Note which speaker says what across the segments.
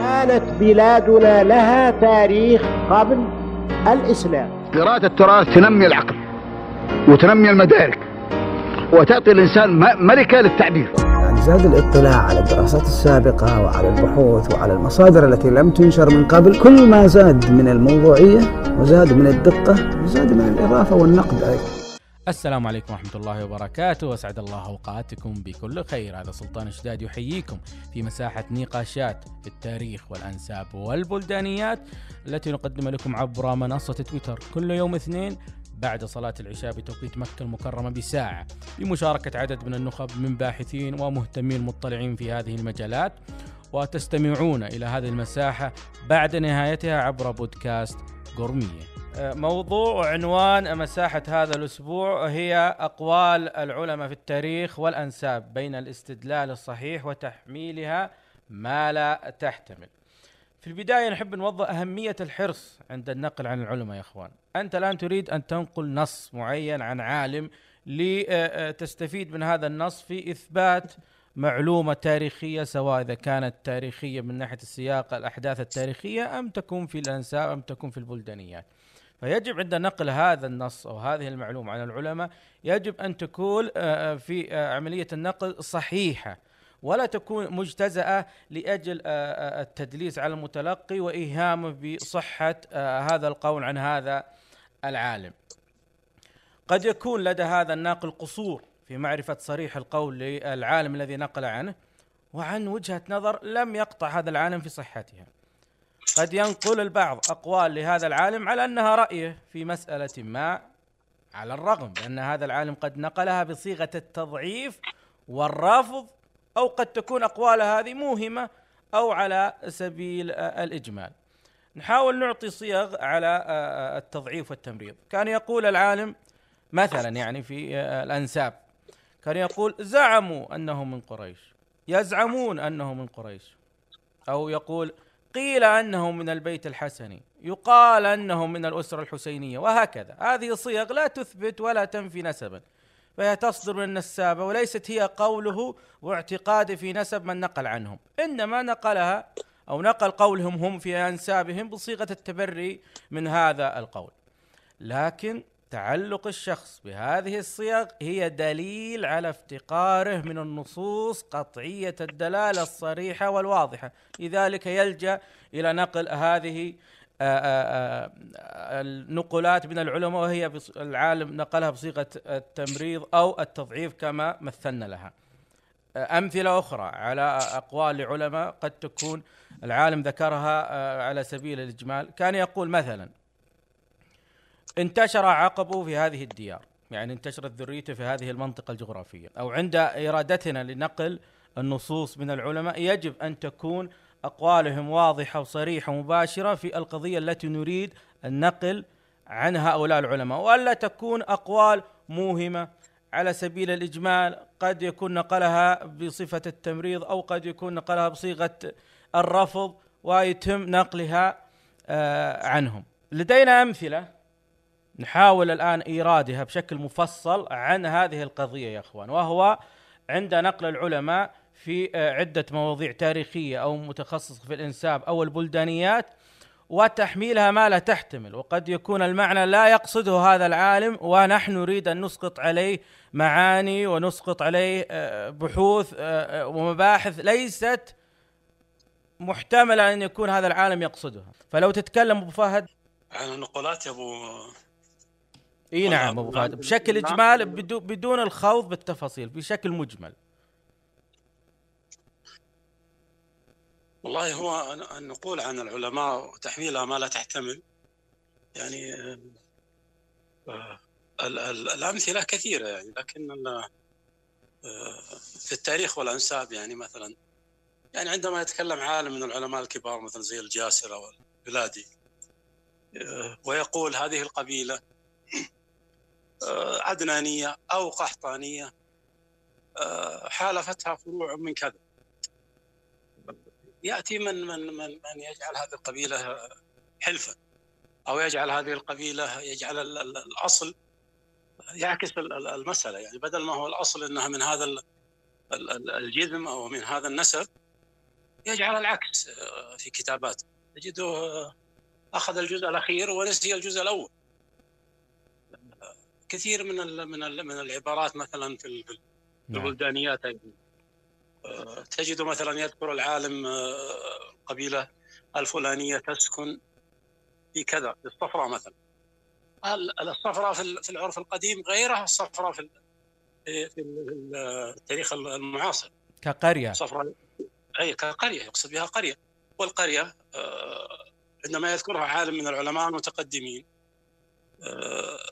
Speaker 1: كانت بلادنا لها تاريخ قبل الإسلام.
Speaker 2: قراءة التراث تنمي العقل وتنمي المدارك وتعطي الإنسان ملكة للتعبير.
Speaker 3: يعني زاد الاطلاع على الدراسات السابقة وعلى البحوث وعلى المصادر التي لم تنشر من قبل كل ما زاد من الموضوعية وزاد من الدقة وزاد من الإضافة والنقد أيضا.
Speaker 4: السلام عليكم ورحمة الله وبركاته. وأسعد الله أوقاتكم بكل خير. هذا سلطان شداد يحييكم في مساحة نقاشات في التاريخ والأنساب والبلدانيات التي نقدم لكم عبر منصة تويتر. كل يوم اثنين بعد صلاة العشاء بتوقيت مكة المكرمة بساعة. بمشاركة عدد من النخب من باحثين ومهتمين مطلعين في هذه المجالات. وتستمعون إلى هذه المساحة بعد نهايتها عبر بودكاست قرمية موضوع عنوان مساحة هذا الأسبوع هي أقوال العلماء في التاريخ والأنساب بين الاستدلال الصحيح وتحميلها ما لا تحتمل. في البداية نحب نوضح أهمية الحرص عند النقل عن العلماء يا أخوان. أنت الآن تريد أن تنقل نص معين عن عالم لتستفيد من هذا النص في إثبات معلومة تاريخية سواء إذا كانت تاريخية من ناحية السياق الأحداث التاريخية أم تكون في الأنساب أم تكون في البلدانيات. فيجب عند نقل هذا النص أو هذه المعلومة عن العلماء يجب أن تكون آه، آه، في آه، عملية النقل صحيحة ولا تكون مجتزأة لأجل التدليس على المتلقي وإيهامه بصحة هذا القول عن هذا العالم. قد يكون لدى هذا الناقل قصور في معرفة صريح القول للعالم الذي نقل عنه وعن وجهة نظر لم يقطع هذا العالم في صحتها قد ينقل البعض أقوال لهذا العالم على أنها رأيه في مسألة ما على الرغم بأن هذا العالم قد نقلها بصيغة التضعيف والرفض أو قد تكون أقوال هذه موهمة أو على سبيل الإجمال. نحاول نعطي صيغ على التضعيف والتمريض. كان يقول العالم مثلا يعني في الأنساب كان يقول زعموا أنه من قريش يزعمون أنه من قريش أو يقول قيل أنه من البيت الحسني يقال أنه من الأسرة الحسينية وهكذا. هذه صيغ لا تثبت ولا تنفي نسبا فهي تصدر من النسابة وليست هي قوله واعتقاده في نسب من نقل عنهم. إنما نقلها أو نقل قولهم هم في أنسابهم بصيغة التبري من هذا القول. لكن تعلق الشخص بهذه الصيغ هي دليل على افتقاره من النصوص قطعية الدلالة الصريحة والواضحة. لذلك يلجأ إلى نقل هذه آه، آه، آه، النقولات من العلماء وهي العالم نقلها بصيغة التمريض أو التضعيف كما مثلنا لها. أمثلة أخرى على أقوال لعلماء قد تكون العالم ذكرها على سبيل الإجمال. كان يقول مثلا انتشر عقبه في هذه الديار يعني انتشرت ذريته في هذه المنطقة الجغرافية أو عند إرادتنا لنقل النصوص من العلماء يجب أن تكون أقوالهم واضحة وصريحة ومباشرة في القضية التي نريد النقل عن هؤلاء العلماء وألا تكون أقوال موهمة على سبيل الإجمال قد يكون نقلها بصفة التمريض أو قد يكون نقلها بصيغة الرفض ويتم نقلها آه، عنهم. لدينا أمثلة نحاول الآن إيرادها بشكل مفصل عن هذه القضية يا أخوان وهو عند نقل العلماء في آه، عدة مواضيع تاريخية أو متخصصة في الإنساب أو البلدانيات وتحميلها ما لا تحتمل وقد يكون المعنى لا يقصده هذا العالم ونحن نريد أن نسقط عليه معاني ونسقط عليه آه، بحوث آه، ومباحث ليست محتملة أن يكون هذا العالم يقصدها. فلو تتكلم أبو فهد.
Speaker 5: عن نقولات يا أبو
Speaker 4: إي نعم أبو فهد. بشكل اجمال بدون الخوض بالتفاصيل بشكل مجمل.
Speaker 5: والله هو النقول عن العلماء وتحميلها ما لا تحتمل. يعني آه، الأمثلة كثيرة يعني لكن آه، في التاريخ والأنساب يعني مثلا. يعني عندما يتكلم عالم من العلماء الكبار مثلا زي الجاسرة والبلادي آه، ويقول هذه القبيلة آه، عدنانية أو قحطانية. آه، حالفتها فروع من كذا. يأتي من من من من يجعل هذه القبيلة حلفا أو يجعل هذه القبيلة يجعل الأصل يعكس المسألة. يعني بدل ما هو الأصل إنها من هذا الجذم أو من هذا النسب يجعل العكس آه، في كتاباته تجده أخذ الجزء الأخير ونسي الجزء الأول. آه، كثير من ال من ال من العبارات مثلا في
Speaker 4: نعم.
Speaker 5: البلدانيات آه، تجد مثلا يذكر العالم آه، القبيله الفلانية تسكن في كذا في الصفراء مثلا. ال- الصفراء في ال- في العرف القديم غيرها الصفراء في ال- في في ال- التاريخ المعاصر؟
Speaker 4: كقرية.
Speaker 5: صفراء أي كقرية يقصد بها قرية. والقرية آه، عندما يذكرها عالم من العلماء المتقدمين آه،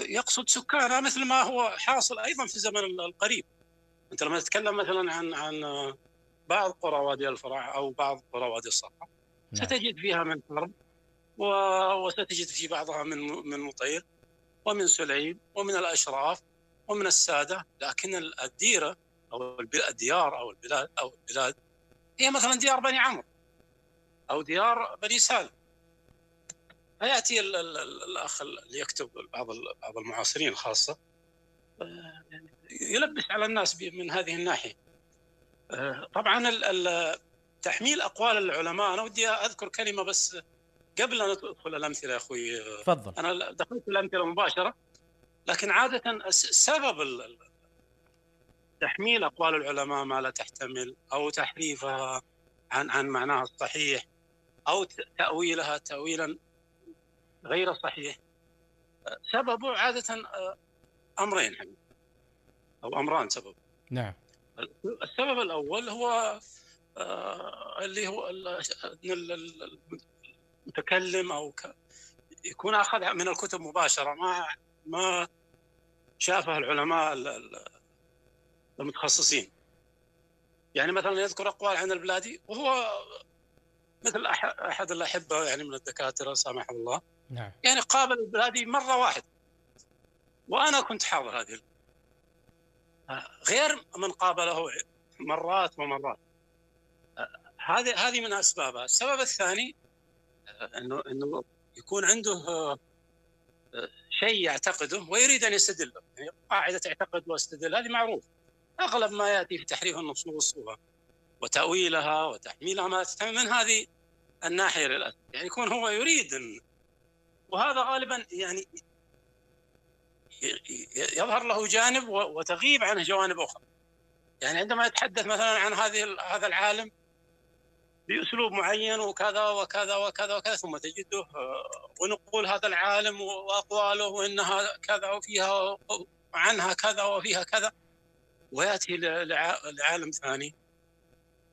Speaker 5: يقصد سكانها مثل ما هو حاصل أيضا في الزمن القريب أنت لما تتكلم مثلا عن عن بعض قرى وادي الفرع أو بعض قرى وادي الصفا
Speaker 4: نعم.
Speaker 5: ستجد فيها من حرب و- وستجد في بعضها من من مطير ومن سليم ومن الأشراف ومن السادة لكن الديره أو الديار أو البلاد أو البلاد هي مثلا ديار بني عمرو أو ديار بني سالم فياتي ال- ال- ال- الأخ اللي يكتب بعض بعض المعاصرين خاصه آه، يعني يلبس على الناس من هذه الناحية. آه، طبعا تحميل أقوال العلماء أنا ودي أذكر كلمة بس قبل ان ادخل الأمثلة يا أخوي.
Speaker 4: تفضل.
Speaker 5: أنا دخلت الأمثلة مباشرة لكن عادة سبب تحميل أقوال العلماء ما لا تحتمل أو تحريفها عن عن معناها الصحيح أو تأويلها تاويلا غير صحيح. سببه عادة آه، أمرين حبيبي أو أمران سبب.
Speaker 4: نعم.
Speaker 5: السبب الأول هو آه، اللي هو المتكلم أو ك- يكون أخذ من الكتب مباشرة. ما ما شافها العلماء ال- ال- المتخصصين. يعني مثلا يذكر أقوال عن البلادي وهو مثل أح- أحد الأحبة يعني من الدكاترة سامحه الله.
Speaker 4: نعم.
Speaker 5: يعني قابل البلادي مرة واحدة وأنا كنت حاضر هذه غير من قابله مرات ومرات. هذه هذه من أسبابها. السبب الثاني انه إنه يكون عنده شيء يعتقده ويريد أن يستدل يعني قاعدة اعتقد واستدل هذه معروف. أغلب ما يأتي في تحريف النصوص وتأويلها وتحميلها ما من هذه الناحية للأسف. يعني يكون هو يريد أن وهذا غالبا يعني يظهر له جانب وتغيب عنه جوانب أخرى. يعني عندما يتحدث مثلا عن هذه هذا العالم بأسلوب معين وكذا وكذا وكذا وكذا ثم تجده آه، ونقول هذا العالم وأقواله وإنها كذا وفيها عنها كذا وفيها كذا ويأتي لعالم ثاني.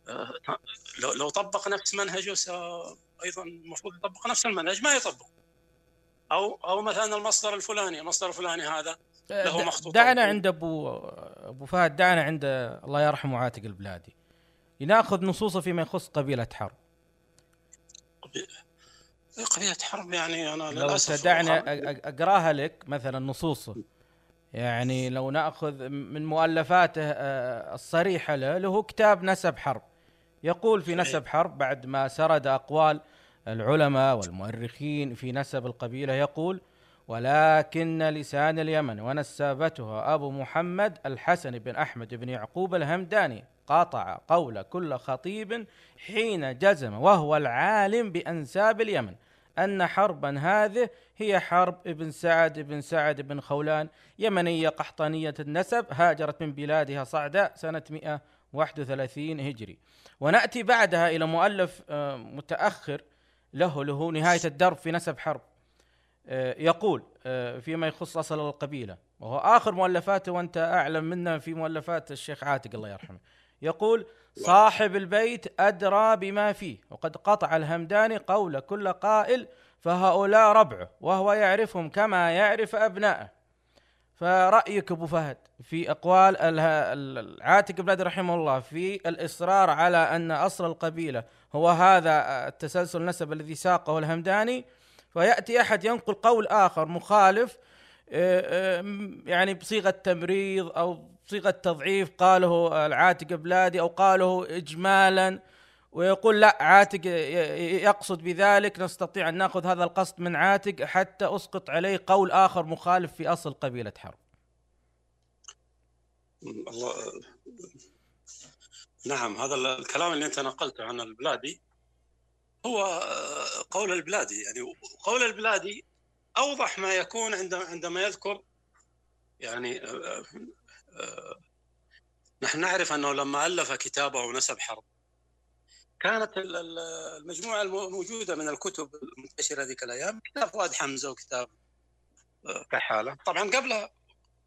Speaker 5: آه، لو طبق نفس منهجه أيضا المفروض يطبق نفس المنهج ما يطبق. أو أو مثلا المصدر الفلاني المصدر الفلاني هذا له
Speaker 4: د-
Speaker 5: مخطوطات.
Speaker 4: دعنا عند أبو أبو فهد دعنا عند الله يرحمه عاتق البلادي. لناخذ نصوصه فيما يخص قبيلة حرب.
Speaker 5: قضيه حرب يعني أنا
Speaker 4: لو أ- أقراها لك مثلا نصوصه. يعني لو نأخذ من مؤلفاته آه، الصريحة له له كتاب نسب حرب. يقول في نسب حرب بعد ما سرد أقوال العلماء والمؤرخين في نسب القبيلة يقول ولكن لسان اليمن ونسابتها أبو محمد الحسن بن أحمد بن يعقوب الهمداني قاطع قول كل خطيب حين جزم وهو العالم بأنساب اليمن أن حربا هذه هي حرب ابن سعد بن سعد بن خولان يمنية قحطانية النسب هاجرت من بلادها صعداء سنة 131 هجري. ونأتي بعدها إلى مؤلف آه، متأخر له له نهاية الدرب في نسب حرب. آه، يقول آه، فيما يخص أصل القبيلة وهو آخر مؤلفاته وأنت أعلم منا في مؤلفات الشيخ عاتق الله يرحمه. يقول صاحب البيت أدرى بما فيه وقد قطع الهمداني قول كل قائل فهؤلاء ربعه وهو يعرفهم كما يعرف ابنائه فرأيك أبو فهد في أقوال اله- العاتق بن عدي رحمه الله في الإصرار على أن أصل القبيلة هو هذا التسلسل النسب الذي ساقه الهمداني فيأتي أحد ينقل قول آخر مخالف آه، آه، يعني بصيغة تمريض أو بصيغة تضعيف قاله العاتق بلادي أو قاله اجمالا ويقول لا عاتق يقصد بذلك نستطيع أن نأخذ هذا القصد من عاتق حتى أسقط عليه قول آخر مخالف في أصل قبيلة حرب.
Speaker 5: الله نعم هذا الكلام اللي أنت نقلته عن البلادي هو آه، قول البلادي يعني قول البلادي أوضح ما يكون عندما عندما يذكر يعني آه، آه، نحن نعرف أنه لما ألف كتابه نسب حرب كانت ال- ال- المجموعة الموجوده من الكتب المنتشرة ذيك الأيام. كتاب فؤاد حمزة وكتاب آه، كحالة. طبعا قبلها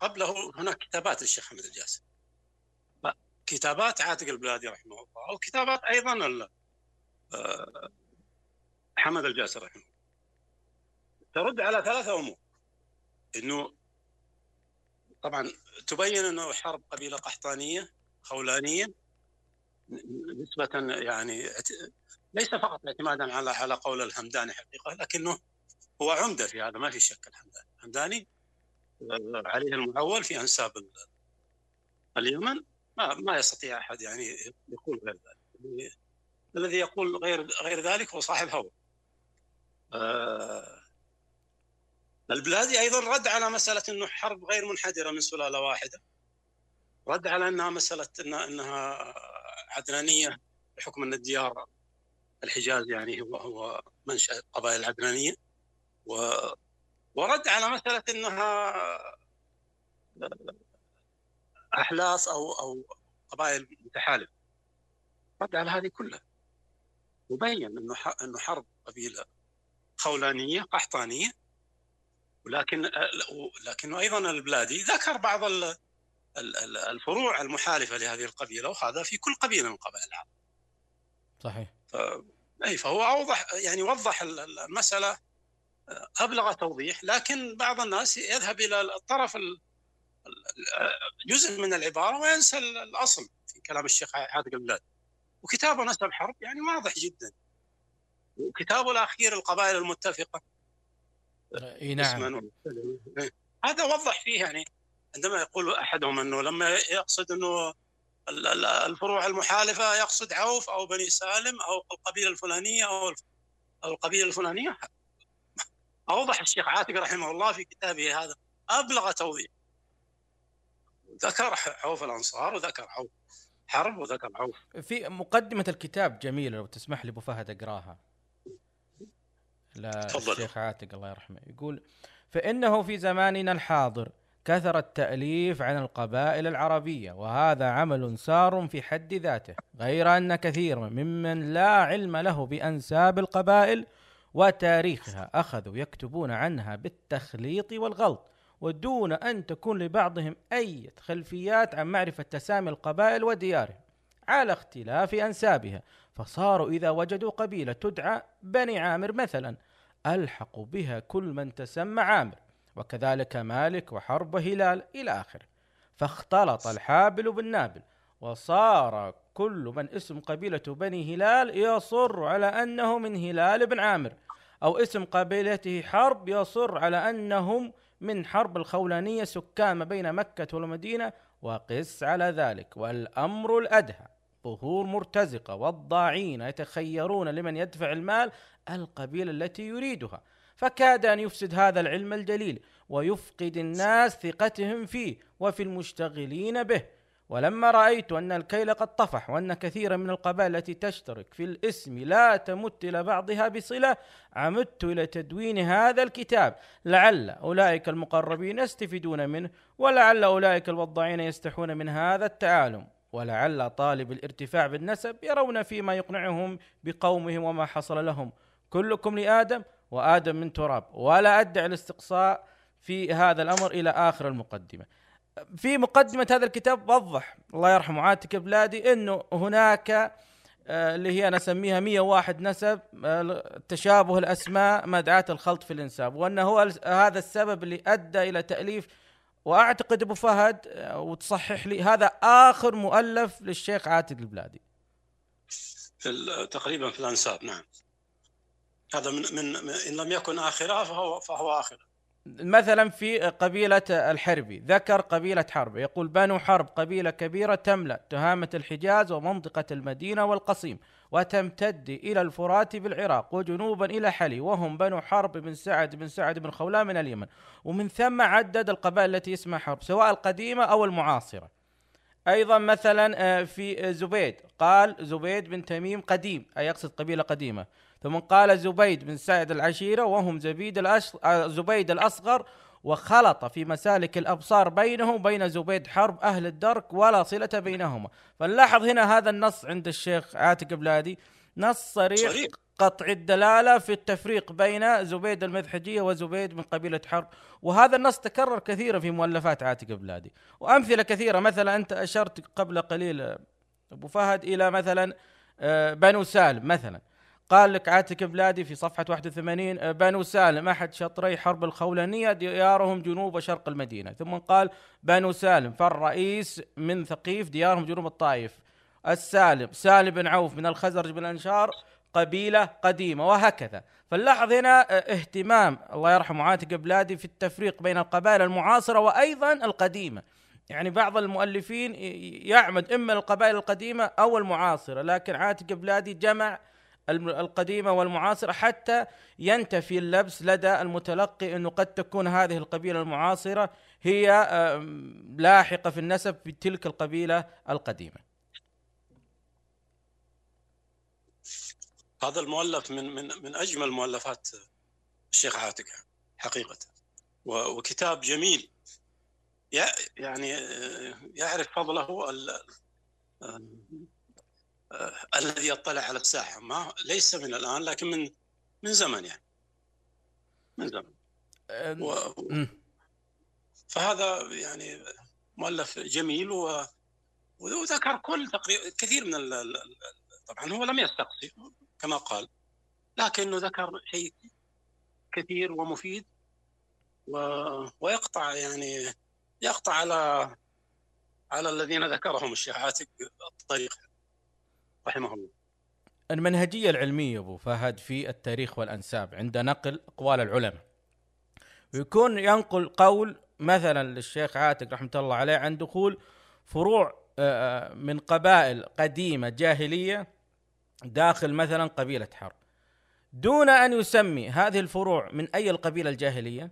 Speaker 5: قبله هناك كتابات للشيخ حمد الجاسم. كتابات عاتق البلادي رحمه الله وكتابات أيضا آه، حمد الجاسر رحمه الله. ترد على ثلاثة أمور. أنه طبعا تبين أنه حرب قبيلة قحطانية خولانية نسبة يعني ليس فقط اعتمادا على على قول الهمداني حقيقة لكنه هو عمدة في هذا ما في شك الهمداني الهمداني عليه المعول في أنساب ال- اليمن. ما ما يستطيع أحد يعني يقول غير ذلك. الذي يقول غير غير ذلك هو صاحب هوى. آه، البلادي أيضا رد على مسألة إنه حرب غير منحدرة من سلالة واحدة. رد على إنها مسألة إنها إنها عدنانية بحكم أن الديار الحجاز يعني هو هو منشأ القبائل العدنانية. و ورد على مسألة إنها أحلاس أو أو قبائل متحالفة. رد على هذه كلها. وبين إنه إنه حرب قبيلة خولانية قحطانية. ولكن لكنه أيضا البلادي ذكر بعض ال- الفروع المحالفة لهذه القبيلة وهذا في كل قبيلة من قبائل العرب
Speaker 4: صحيح.
Speaker 5: ف- أي فهو أوضح يعني وضح ال- ال- المسألة أبلغ توضيح لكن بعض الناس يذهب إلى الطرف ال- ال- جزء من العبارة وينسى ال- الأصل في كلام الشيخ عاتق البلاد. وكتابه نسب حرب يعني واضح جدا. وكتابه الأخير القبائل المتفقة.
Speaker 4: إي نعم.
Speaker 5: اسما ومثلا. هذا وضح فيه يعني عندما يقول أحدهم أنه لما يقصد أنه ال- ال- الفروع المحالفة يقصد عوف أو بني سالم أو القبيلة الفلانية أو القبيلة الفلانية. أوضح الشيخ عاتق رحمه الله في كتابه هذا. أبلغ توضيح. ذكر عوف الأنصار وذكر عوف حرب وذكر عوف
Speaker 4: في مقدمة الكتاب جميلة لو تسمح لي أبو فهد
Speaker 5: أقراها.
Speaker 4: للشيخ عاتق الله يرحمه. يقول فإنه في زماننا الحاضر كثر التأليف عن القبائل العربية وهذا عمل سار في حد ذاته غير أن كثير ممن لا علم له بأنساب القبائل وتاريخها أخذوا يكتبون عنها بالتخليط والغلط ودون أن تكون لبعضهم أي خلفيات عن معرفة تسامي القبائل وديارهم على اختلاف أنسابها فصاروا إذا وجدوا قبيلة تدعى بني عامر مثلا ألحقوا بها كل من تسمى عامر. وكذلك مالك وحرب وهلال إلى آخره. فاختلط الحابل بالنابل وصار كل من اسم قبيلة بني هلال يصر على أنه من هلال بن عامر أو اسم قبيلته حرب يصر على أنهم من حرب الخولانية سكان ما بين مكة والمدينة وقس على ذلك. والأمر الأدهى ظهور مرتزقة والضاعين يتخيرون لمن يدفع المال القبيلة التي يريدها. فكاد أن يفسد هذا العلم الجليل ويفقد الناس ثقتهم فيه وفي المشتغلين به. ولما رأيت أن الكيل قد طفح وأن كثيرا من القبائل التي تشترك في الاسم لا تمت إلى بعضها بصلة عمدت إلى تدوين هذا الكتاب. لعل أولئك المقربين يستفيدون منه ولعل أولئك الوضاعين يستحون من هذا التعالم. ولعل طالب الارتفاع بالنسب يرون فيما يقنعهم بقومهم وما حصل لهم. كلكم لآدم وآدم من تراب. ولا أدعي الاستقصاء في هذا الأمر إلى آخر المقدمة. في مقدمة هذا الكتاب وضح الله يرحمه عاتك بلادي أنه هناك آه، اللي هي نسميها 101 نسب آه، تشابه الأسماء مدعاة الخلط في الإنساب. وأن هو هذا السبب اللي أدى إلى تأليف وأعتقد أبو فهد آه، وتصحح لي هذا آخر مؤلف للشيخ عاتق البلادي.
Speaker 5: في تقريبا في الأنساب نعم. هذا من من إن لم يكن اخرها فهو فهو اخرها
Speaker 4: مثلا في قبيلة الحربي ذكر قبيلة حرب يقول بنو حرب قبيلة كبيرة تملأ تهامة الحجاز ومنطقة المدينة والقصيم وتمتد إلى الفرات بالعراق وجنوبا إلى حلي وهم بنو حرب بن سعد بن سعد بن خولان من اليمن. ومن ثم عدد القبائل التي اسمها حرب سواء القديمة أو المعاصرة. أيضا مثلا آه، في زبيد قال زبيد بن تميم قديم أي يقصد قبيلة قديمة. ثم قال زبيد بن سعد العشيرة وهم زبيد الأش... آه، زبيد الأصغر وخلط في مسالك الأبصار بينه وبين زبيد حرب أهل الدرك ولا صلة بينهما. فنلاحظ هنا هذا النص عند الشيخ عاتق بلادي. نص صريح,
Speaker 5: صريح.
Speaker 4: قطع الدلالة في التفريق بين زبيد المذحجيه وزبيد من قبيلة حرب. وهذا النص تكرر كثيرا في مؤلفات عاتق بلادي. وأمثلة كثيرة مثلا أنت أشرت قبل قليل أبو فهد إلى مثلا آه، بنو سالم مثلا. قال لك عاتق بلادي في صفحة 81 آه، بنو سالم أحد شطري حرب الخولانية ديارهم جنوب وشرق المدينة. ثم قال بنو سالم فالرئيس من ثقيف ديارهم جنوب الطائف. السالم سالم بن عوف من الخزرج بن الأنشار قبيلة قديمة وهكذا. فنلاحظ هنا آه، اهتمام الله يرحمه عاتق بلادي في التفريق بين القبائل المعاصرة وأيضا القديمة. يعني بعض المؤلفين يعمد إما القبائل القديمة أو المعاصرة لكن عاتق بلادي جمع القديمة والمعاصرة حتى ينتفي اللبس لدى المتلقي أنه قد تكون هذه القبيلة المعاصرة هي لاحقة في النسب في تلك القبيلة القديمة.
Speaker 5: هذا المؤلف من من من أجمل مؤلفات الشيخ عاتق حقيقة وكتاب جميل. يعني يعرف فضله آه، الذي يطلع على الساحه ما ليس من الآن لكن من من زمن يعني. من زمن. و... فهذا يعني مؤلف جميل و... وذكر كل تقريبا كثير من ال... طبعا هو لم يستقصي كما قال لكنه ذكر شيء كثير ومفيد و... ويقطع يعني يقطع على على الذين ذكرهم الشيخ عاتق الطريق رحمه الله.
Speaker 4: المنهجية العلمية أبو فهد في التاريخ والأنساب عند نقل أقوال العلماء. ويكون ينقل قول مثلا للشيخ عاتق رحمة الله عليه عن دخول فروع آه، آه، من قبائل قديمة جاهلية داخل مثلا قبيلة حرب. دون أن يسمي هذه الفروع من أي القبيلة الجاهلية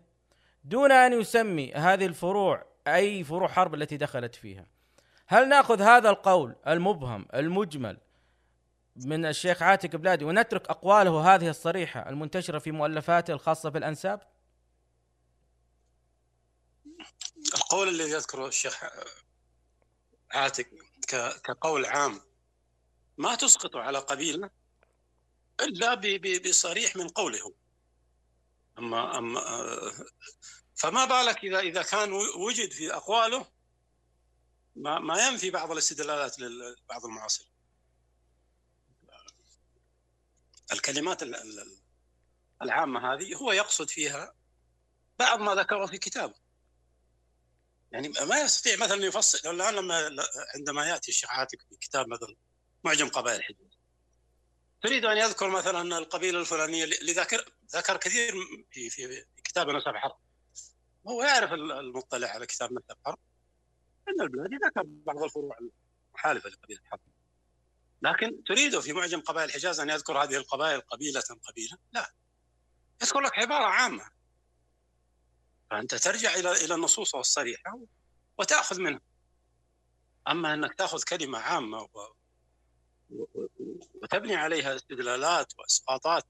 Speaker 4: دون أن يسمي هذه الفروع أي فروع حرب التي دخلت فيها. هل نأخذ هذا القول المبهم المجمل من الشيخ عاتق بلادي ونترك أقواله هذه الصريحة المنتشرة في مؤلفاته الخاصة بالأنساب؟
Speaker 5: القول الذي يذكره الشيخ عاتق كقول عام ما تسقطه على قبيلة إلا بصريح من قوله اما اما فما بالك اذا إذا كان وجد في أقواله ما ما ينفي بعض الاستدلالات لبعض المعاصرين الكلمات العامة هذه هو يقصد فيها بعض ما ذكره في كتابه. يعني ما يستطيع مثلا يفصل الآن لما عندما يأتي الشيخ عاتق في كتاب مثلا معجم قبائل الحجاز تريد أن يذكر مثلا القبيلة الفلانية اللي ذكر ذكر كثير في في كتاب نسب حرب. هو يعرف المطلع على كتاب نسب حرب أن البلادي ذكر بعض الفروع المحالفة لقبيلة حرب. لكن تريد في معجم قبائل الحجاز أن يذكر هذه القبائل قبيلة قبيلة؟ لا. يذكر لك عبارة عامة. فأنت ترجع إلى إلى النصوص الصريحة وتأخذ منها. أما أنك تأخذ كلمة عامة و... وتبني عليها استدلالات وإسقاطات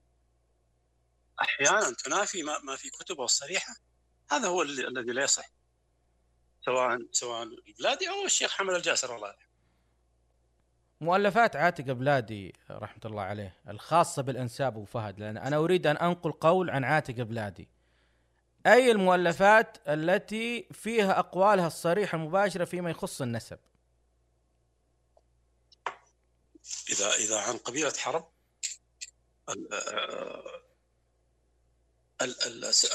Speaker 5: أحيانا تنافي ما, ما في كتبه الصريحة هذا هو الذي لا يصح. سواء سواء البلادي أو الشيخ حمد الجاسر الله يرحمه.
Speaker 4: مؤلفات عاتق بلادي رحمة الله عليه الخاصة بالأنساب وفهد لأن أنا أريد أن أنقل قول عن عاتق بلادي. أي المؤلفات التي فيها أقوالها الصريحة المباشرة فيما يخص النسب؟
Speaker 5: إذا إذا عن قبيلة حرب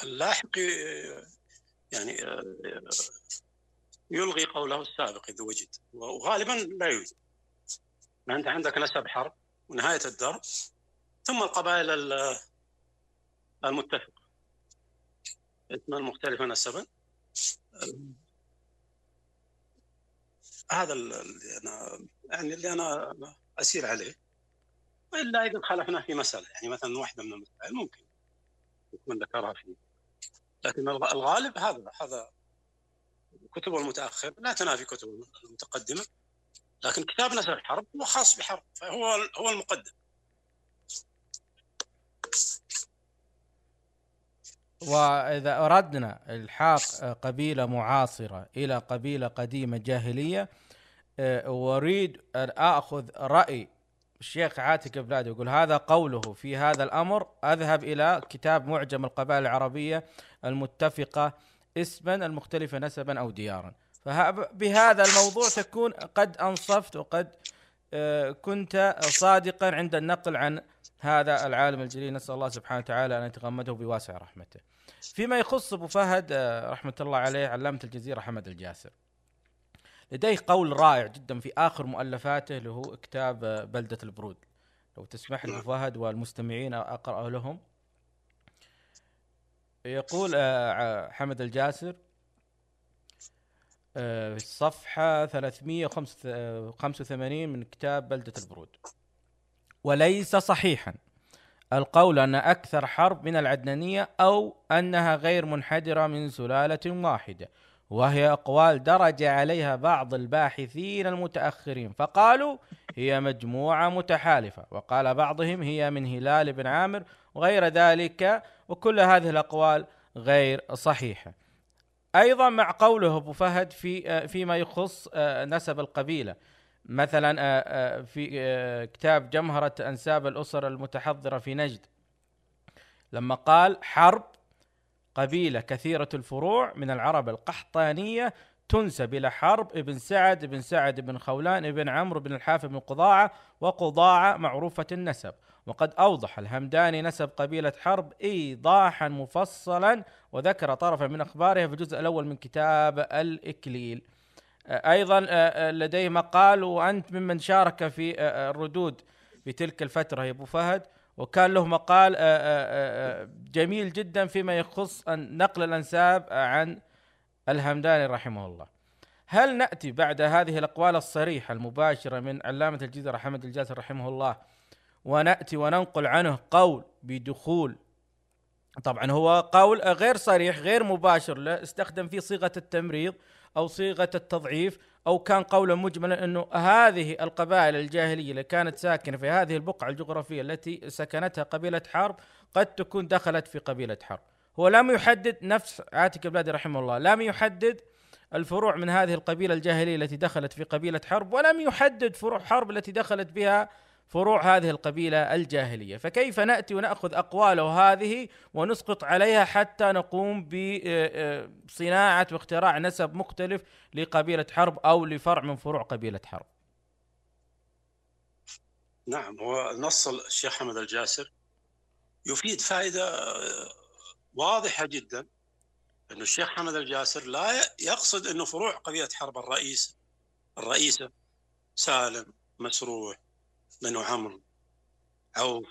Speaker 5: اللاحق يعني يلغي قوله السابق إذا وجد وغالبا لا يوجد. انت عندك نسب حرب ونهاية الدرب ثم القبائل المتفقة. اسمها المختلفه نسبا هذا اللي أنا يعني اللي أنا أسير عليه. وإلا إذا خالفنا في مسألة يعني مثلا واحدة من المسائل ممكن يكون ذكرها فيه لكن الغالب هذا هذا كتبه المتأخر لا تنافي كتبه المتقدمة. لكن كتاب نسب الحرب هو خاص بحرب فهو هو المقدم.
Speaker 4: وإذا أردنا إلحاق قبيلة معاصرة إلى قبيلة قديمة جاهلية آه، وأريد أن آخذ رأي الشيخ عاتق بلادي يقول هذا قوله في هذا الأمر. أذهب إلى كتاب معجم القبائل العربية المتفقة اسما المختلفة نسبا أو ديارا. فبهذا الموضوع تكون قد أنصفت وقد آه، كنت صادقا عند النقل عن هذا العالم الجليل. نسأل الله سبحانه وتعالى أن يتغمده بواسع رحمته. فيما يخص أبو فهد آه، رحمة الله عليه علامة الجزيرة حمد الجاسر. لديه قول رائع جدا في آخر مؤلفاته اللي هو كتاب آه، بلدة البرود. لو تسمح لي أبو فهد والمستمعين أقرأ لهم. يقول حمد الجاسر في الصفحة 385 من كتاب بلدة البرود. وليس صحيحا القول أن أكثر حرب من العدنانية أو أنها غير منحدرة من سلالة واحدة وهي أقوال درج عليها بعض الباحثين المتأخرين فقالوا هي مجموعة متحالفة وقال بعضهم هي من هلال بن عامر وغير ذلك وكل هذه الأقوال غير صحيحة. أيضا مع قوله أبو فهد في فيما يخص آه، نسب القبيلة. مثلا آه، آه، في آه، كتاب جمهرة أنساب الأسر المتحضرة في نجد. لما قال حرب قبيلة كثيرة الفروع من العرب القحطانية تنسب إلى حرب ابن سعد ابن سعد بن خولان ابن عمرو بن الحافظ بن قضاعة وقضاعة معروفة النسب. وقد أوضح الهمداني نسب قبيلة حرب إيضاحا مفصلا وذكر طرفا من أخبارها في الجزء الأول من كتاب الإكليل أيضا آه، آه، لديه مقال وأنت ممن شارك في آه، الردود في تلك الفترة يا أبو فهد وكان له مقال جميل جدا فيما يخص نقل الأنساب عن الهمداني رحمه الله. هل نأتي بعد هذه الأقوال الصريحة المباشرة من علامة الجزيرة حمد الجاسر رحمه الله ونأتي وننقل عنه قول بدخول طبعا هو قول غير صريح غير مباشر له استخدم فيه صيغة التمريض أو صيغة التضعيف أو كان قولا مجملا إنه هذه القبائل الجاهلية اللي كانت ساكنة في هذه البقعة الجغرافية التي سكنتها قبيلة حرب قد تكون دخلت في قبيلة حرب. هو لم يحدد نفس عاتك البلادي رحمه الله لم يحدد الفروع من هذه القبيلة الجاهلية التي دخلت في قبيلة حرب ولم يحدد فروع حرب التي دخلت بها فروع هذه القبيلة الجاهلية، فكيف نأتي ونأخذ اقواله هذه ونسقط عليها حتى نقوم بصناعه واختراع نسب مختلف لقبيلة حرب أو لفرع من فروع قبيلة حرب.
Speaker 5: نعم هو نص الشيخ حمد الجاسر يفيد فائدة واضحة جدا انه الشيخ حمد الجاسر لا يقصد انه فروع قبيلة حرب الرئيس الرئيسه سالم مسروح بنو عمرو عوف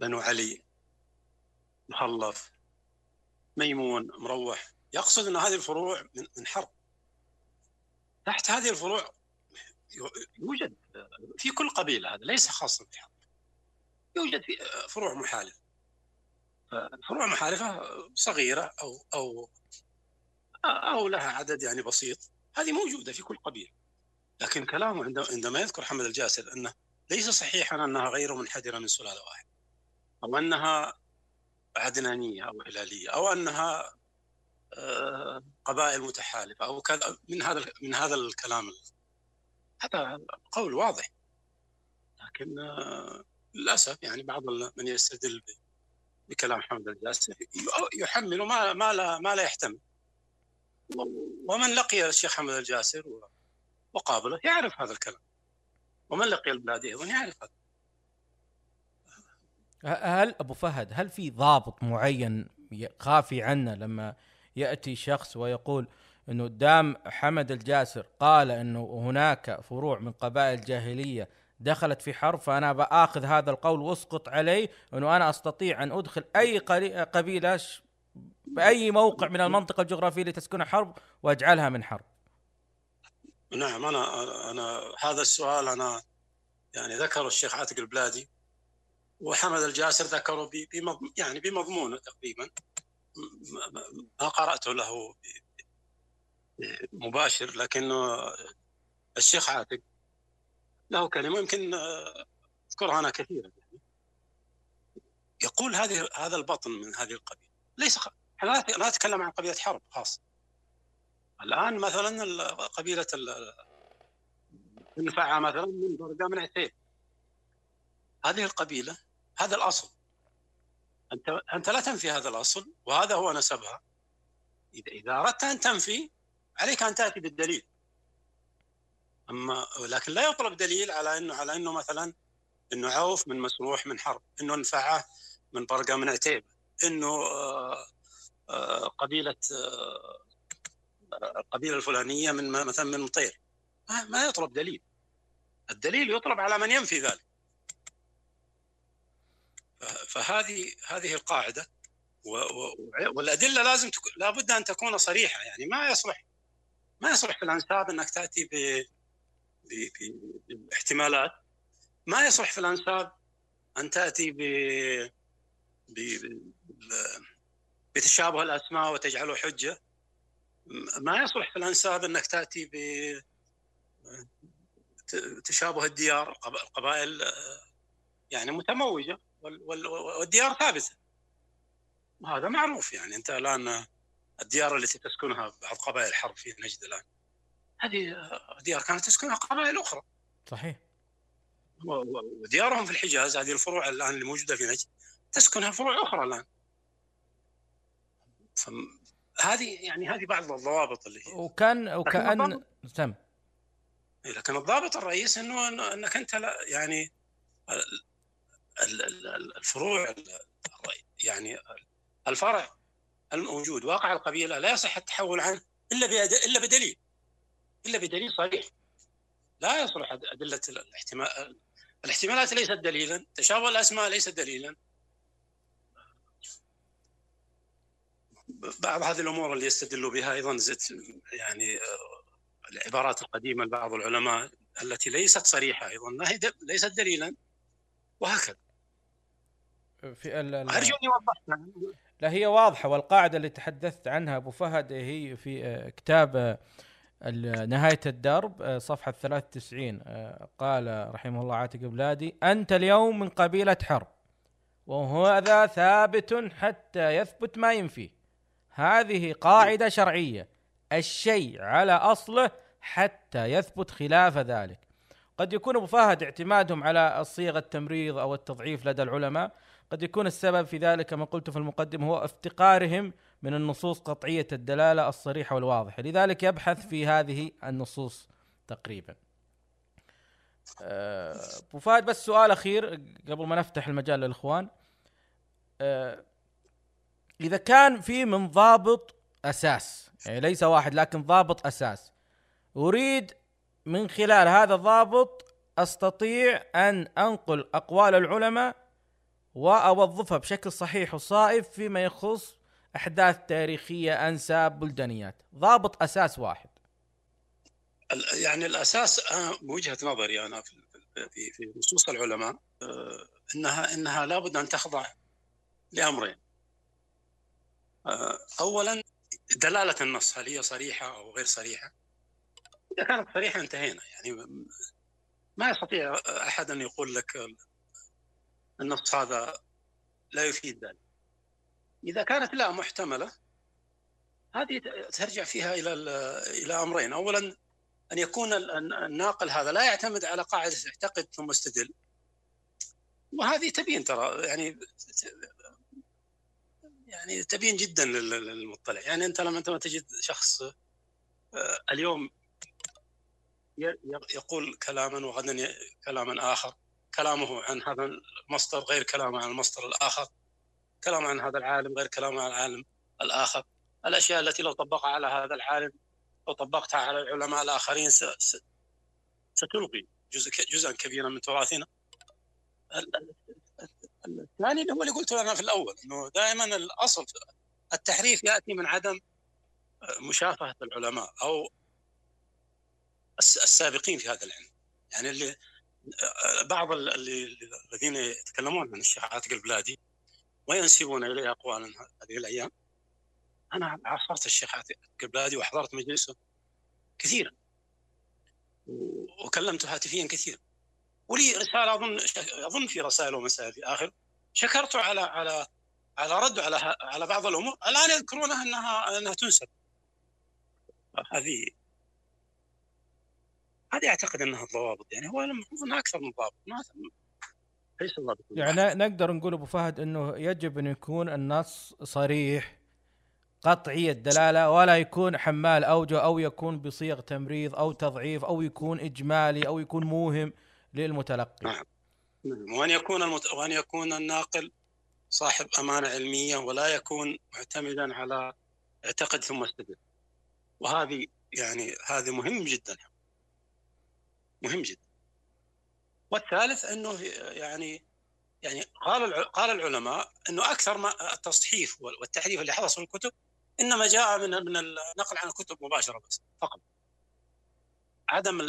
Speaker 5: بنو علي. مخلف ميمون مروح. يقصد أن هذه الفروع من حرب. تحت هذه الفروع يوجد في كل قبيلة هذا ليس خاصا بحرب يوجد في فروع محالفة. فروع محالفة صغيرة أو أو أو لها عدد يعني بسيط. هذه موجودة في كل قبيلة. لكن كلامه عندما يذكر حمد الجاسر أنه ليس صحيحا أنها غير منحدرة من سلالة واحدة أو أنها عدنانية أو هلالية أو أنها آه، قبائل متحالفة أو كذا من هذا من هذا الكلام هذا قول واضح. لكن آه، للأسف يعني بعض من يستدل بكلام حمد الجاسر يحمل ما ما لا ما لا يحتمل. ومن لقي الشيخ حمد الجاسر وقابله يعرف هذا الكلام ومن لقي البلاد أيضا يعرف هذا
Speaker 4: هل أبو فهد هل في ضابط معين خافي عنا لما يأتي شخص ويقول إنه دام حمد الجاسر قال إنه هناك فروع من قبائل جاهلية دخلت في حرب فأنا بآخذ هذا القول واسقط عليه إنه أنا أستطيع أن أدخل أي قبيلة بأي موقع من المنطقة الجغرافية اللي تسكنها حرب وأجعلها من حرب.
Speaker 5: نعم أنا أنا هذا السؤال أنا يعني ذكره الشيخ عاتق البلادي وحمد الجاسر ذكره يعني بمضمونه تقريبا ما قرأته له مباشر لكنه الشيخ عاتق له كلمة يمكن أذكرها أنا كثيرا. يقول هذه هذا البطن من هذه القبيلة. ليس لا نتكلم عن قبيلة حرب خاصة. الآن مثلا قبيلة النفعه مثلا من درجه من عتيب هذه القبيلة هذا الأصل. أنت أنت لا تنفي هذا الأصل وهذا هو نسبها. إذا أردت أن تنفي عليك أن تأتي بالدليل. أما لكن لا يطلب دليل على إنه على إنه مثلا إنه عوف من مسروح من حرب إنه نفعه من برقة من عتيبة إنه آه، آه، قبيلة آه، القبيلة الفلانية من مثلا من مطير. ما يطلب دليل. الدليل يطلب على من ينفي ذلك. فهذه هذه القاعدة. والأدلة لازم تكون لابد أن تكون صريحة. يعني ما يصلح ما يصلح في الأنساب أنك تأتي ب باحتمالات. ما يصلح في الأنساب أن تأتي ب بتشابه الأسماء وتجعله حجة. ما يصلح في الأنساب إنك تأتي ب تشابه الديار القبائل يعني متموجة والديار ثابتة. هذا معروف يعني. أنت الآن الديار التي تسكنها بعض قبائل الحرب في نجد الآن. هذه ديار كانت تسكنها قبائل أخرى.
Speaker 4: صحيح.
Speaker 5: وديارهم في الحجاز هذه الفروع الآن اللي موجوده في نجد تسكنها فروع أخرى الآن. هذه يعني هذه بعض الضوابط اللي هي.
Speaker 4: وكان وكان تم.
Speaker 5: إيه، لكن الضابط الرئيس انه إنك أنت لا يعني الفروع يعني الفرع الموجود واقع القبيلة لا يصح التحول عنه إلا إلا بدليل. إلا بدليل صريح. لا يصلح أدلة الاحتمال الاحتمالات ليست دليلا تشابه الأسماء ليس دليلا. بعض هذه الأمور اللي يستدلوا بها أيضا يعني العبارات القديمة لبعض العلماء التي ليست صريحة أيضا ليست دليلا وهكذا.
Speaker 4: في ال
Speaker 5: ارجو اني وضحت.
Speaker 4: لا هي واضحة والقاعدة اللي تحدثت عنها أبو فهد هي في آه، كتاب آه، نهاية الدرب آه، صفحة 93 قال رحمه الله عاتق بلادي أنت اليوم من قبيلة حرب وهذا ثابت حتى يثبت ما ينفيه هذه قاعدة شرعية. الشيء على أصله حتى يثبت خلاف ذلك. قد يكون أبو فهد اعتمادهم على صيغة التمريض أو التضعيف لدى العلماء. قد يكون السبب في ذلك كما قلت في المقدمه هو افتقارهم من النصوص قطعية الدلالة الصريحة والواضحة. لذلك يبحث في هذه النصوص تقريبا. آه، أبو فهد بس سؤال أخير قبل ما نفتح المجال للإخوان. آه، إذا كان في من ضابط أساس يعني ليس واحد لكن ضابط أساس. أريد من خلال هذا الضابط أستطيع أن أنقل أقوال العلماء وأوظفها بشكل صحيح وصائب فيما يخص أحداث تاريخية أنساب بلدانيات. ضابط أساس واحد.
Speaker 5: يعني الأساس بوجهة نظري أنا في في في نصوص العلماء آه، انها إنها لابد أن تخضع لأمرين. اولا دلالة النص هل هي صريحة أو غير صريحة؟ إذا كانت صريحة انتهينا يعني ما يستطيع أحد أن يقول لك النص هذا لا يفيد ذلك. إذا كانت لا محتملة هذه ترجع فيها إلى إلى أمرين. اولا أن يكون الناقل هذا لا يعتمد على قاعدة اعتقد ثم استدل وهذه تبين ترى يعني يعني تبين جدا للمطلع. يعني أنت لما انت تجد شخص آه، اليوم يقول كلاما وغدا كلاما آخر. كلامه عن هذا المصدر غير كلامه عن المصدر الآخر. كلامه عن هذا العالم غير كلامه عن العالم الآخر. الأشياء التي لو طبقها على هذا العالم لو طبقتها على العلماء الآخرين ستلغي جزء جزءا كبيرا من تراثنا الثاني اللي هو اللي قلته أنا في الأول إنه دائما الأصل التحريف يأتي من عدم مشافهة العلماء أو السابقين في هذا العلم. يعني اللي بعض اللي الذين يتكلمون عن الشيعة عاتق البلادي وينسبون إليه اقوالا هذه الأيام أنا عاصرت الشيخ عاتق القبلادي وحضرت مجلسه كثيرا وكلمته هاتفيا كثيرا. ولي رسالة أظن أظن في رسائل ومسائل في آخر. شكرته على على على رده على على بعض الأمور. الآن يذكرونها أنها أنها تنسب. هذه هذه أعتقد أنها الضوابط يعني هو المفروض أنها أكثر من ضابط ما ليس ضابط
Speaker 4: يعني نقدر نقول أبو فهد إنه يجب أن يكون النص صريح قطعي الدلالة ولا يكون حمال أوجه أو يكون بصيغ تمريض أو تضعيف أو يكون إجمالي أو يكون موهم. للمتلقي.
Speaker 5: نعم. نعم. وأن يكون المت... وأن يكون الناقل صاحب أمانة علمية ولا يكون معتمدا على اعتقد ثم استدل. وهذه يعني هذا مهم جدا. مهم جدا. والثالث أنه يعني يعني قال قال العلماء أنه أكثر ما التصحيف وال- والتحريف اللي حدث في الكتب إنما جاء من من النقل عن الكتب مباشرة بس فقط. عدم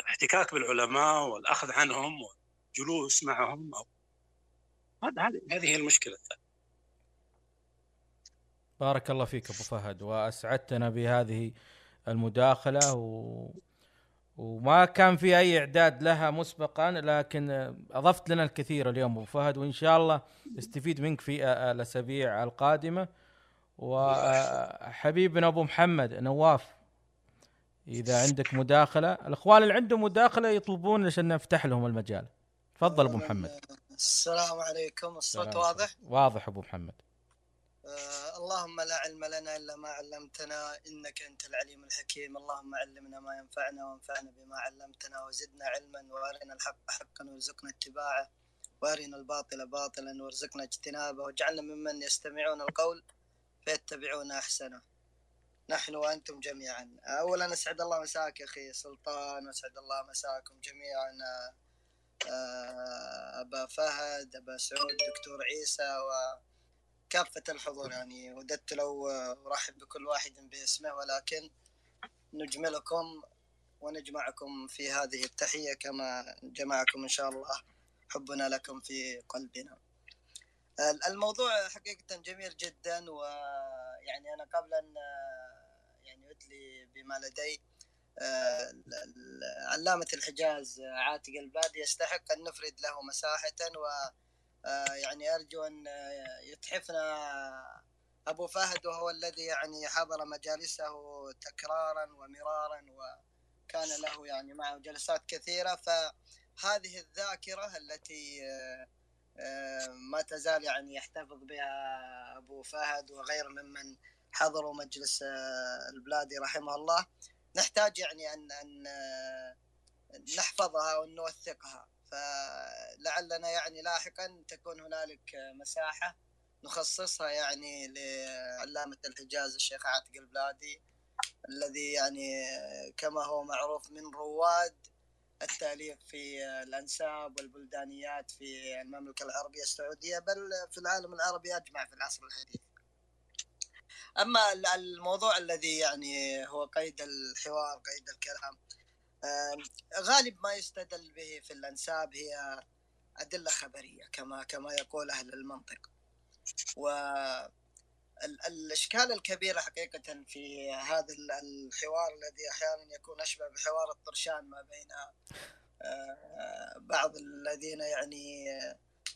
Speaker 5: الاحتكاك بالعلماء والأخذ عنهم والجلوس معهم أو هذا هذه هذه هي المشكلة.
Speaker 4: بارك الله فيك أبو فهد وأسعدتنا بهذه المداخلة و... وما كان في أي إعداد لها مسبقا لكن أضفت لنا الكثير اليوم أبو فهد وإن شاء الله نستفيد منك في الأسابيع القادمة. وحبيبنا أبو محمد نواف إذا عندك مداخلة الأخوان اللي عندهم مداخلة يطلبون عشان نفتح لهم المجال. تفضل أبو محمد.
Speaker 6: السلام عليكم. الصوت. واضح؟
Speaker 4: واضح أبو محمد.
Speaker 6: آه اللهم لا علم لنا إلا ما علمتنا إنك أنت العليم الحكيم. اللهم علمنا ما ينفعنا وانفعنا بما علمتنا وزدنا علما وأرنا الحق حقا وارزقنا اتباعه وأرنا الباطل باطلا وارزقنا اجتنابه واجعلنا ممن يستمعون القول فيتبعون أحسنه. نحن وأنتم جميعا. اولا أسعد الله مساك أخي سلطان وأسعد الله مساكم جميعا. آه، آه، أبا فهد أبا سعود دكتور عيسى وكافة الحضور يعني. وددت لو آه، أرحب بكل واحد باسمه ولكن نجملكم ونجمعكم في هذه التحية كما جمعكم إن شاء الله حبنا لكم في قلبنا. ال- الموضوع حقيقة جميل جدا ويعني أنا قبل ان ادلي بما لدي. آه، علامة الحجاز عاتق البادي يستحق أن نفرد له مساحة و آه، يعني أرجو أن آه، يتحفنا أبو فهد وهو الذي يعني حضر مجالسه تكرارا ومرارا وكان له يعني معه جلسات كثيرة. فهذه الذاكرة التي ما تزال يعني يحتفظ بها أبو فهد وغير ممن حضروا مجلس آه، البلادي رحمه الله نحتاج يعني أن أن آه، نحفظها ونوثقها فلعلنا يعني لاحقا تكون هنالك مساحة نخصصها يعني لعلامة الحجاز الشيخ عاتق البلادي الذي يعني كما هو معروف من رواد التاليف في الأنساب والبلدانيات في المملكة العربية السعودية بل في العالم العربي أجمع في العصر الحديث. أما ال- الموضوع الذي يعني هو قيد الحوار قيد الكلام غالب ما يستدل به في الأنساب هي أدلة خبرية كما كما يقول أهل المنطق. و ال- الإشكال الكبيره حقيقة في هذا ال- الحوار الذي أحيانا يكون أشبه بحوار الطرشان ما بين آه، بعض الذين يعني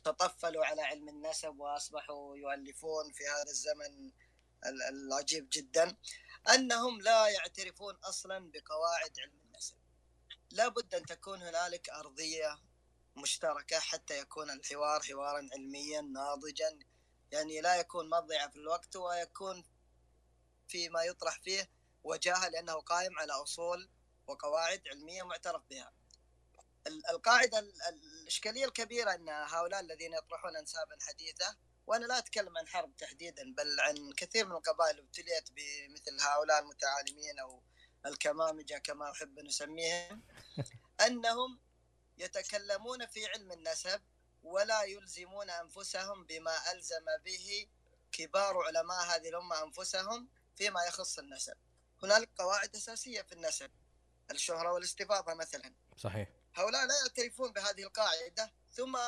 Speaker 6: تطفلوا على علم النسب وأصبحوا يؤلفون في هذا الزمن ال- العجيب جدا أنهم لا يعترفون أصلا بقواعد علم النسب لابد أن تكون هنالك أرضية مشتركة حتى يكون الحوار حوارا علميا ناضجا يعني لا يكون مضيعة في الوقت ويكون فيما يطرح فيه وجاهة لأنه قائم على أصول وقواعد علمية معترف بها. ال- القاعدة ال- الإشكالية الكبيرة أن هؤلاء الذين يطرحون انسابا حديثة وأنا لا أتكلم عن حرب تحديدا بل عن كثير من القبائل ابتليت بمثل هؤلاء المتعالمين أو الكمامجة كما أحب نسميهم أنهم يتكلمون في علم النسب ولا يلزمون أنفسهم بما ألزم به كبار علماء هذه الأمة أنفسهم فيما يخص النسب. هنالك قواعد أساسية في النسب الشهرة والاستفاضه مثلا.
Speaker 4: صحيح
Speaker 6: هؤلاء لا يعترفون بهذه القاعدة ثم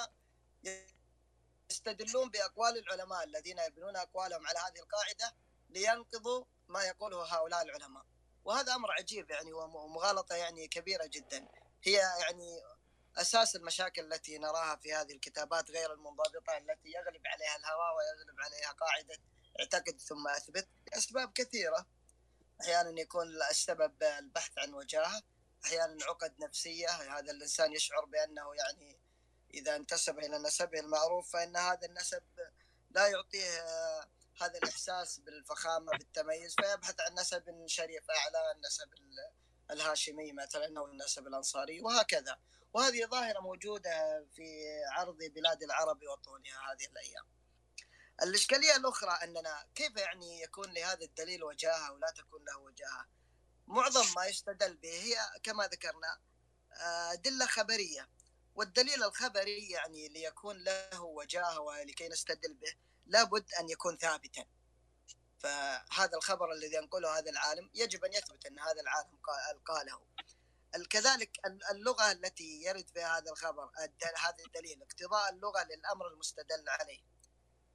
Speaker 6: يستدلون بأقوال العلماء الذين يبنون أقوالهم على هذه القاعدة لينقضوا ما يقوله هؤلاء العلماء. وهذا أمر عجيب يعني ومغالطة يعني كبيرة جدا. هي يعني أساس المشاكل التي نراها في هذه الكتابات غير المنضبطة التي يغلب عليها الهوى ويغلب عليها قاعدة اعتقد ثم أثبت لأسباب كثيرة. أحيانا يكون السبب البحث عن وجاهة أحيانا عقد نفسية هذا الإنسان يشعر بأنه يعني إذا انتسب إلى نسبه المعروف فإن هذا النسب لا يعطيه هذا الإحساس بالفخامة بالتميز فيبحث عن نسب شريف أعلى النسب الهاشمي مثلا أو النسب الأنصاري وهكذا وهذه ظاهرة موجودة في عرض بلاد العرب وطولها هذه الأيام. الإشكالية الأخرى أننا كيف يعني يكون لهذا الدليل وجاهة ولا تكون له وجاهة؟ معظم ما يستدل به هي كما ذكرنا أدلة خبرية والدليل الخبري يعني ليكون له وجاهة ولكي نستدل به لابد أن يكون ثابتا. فهذا الخبر الذي ينقله هذا العالم يجب أن يثبت أن هذا العالم قاله. كذلك اللغة التي يرد فيها هذا الخبر هذا الدليل اقتضاء اللغة للأمر المستدل عليه.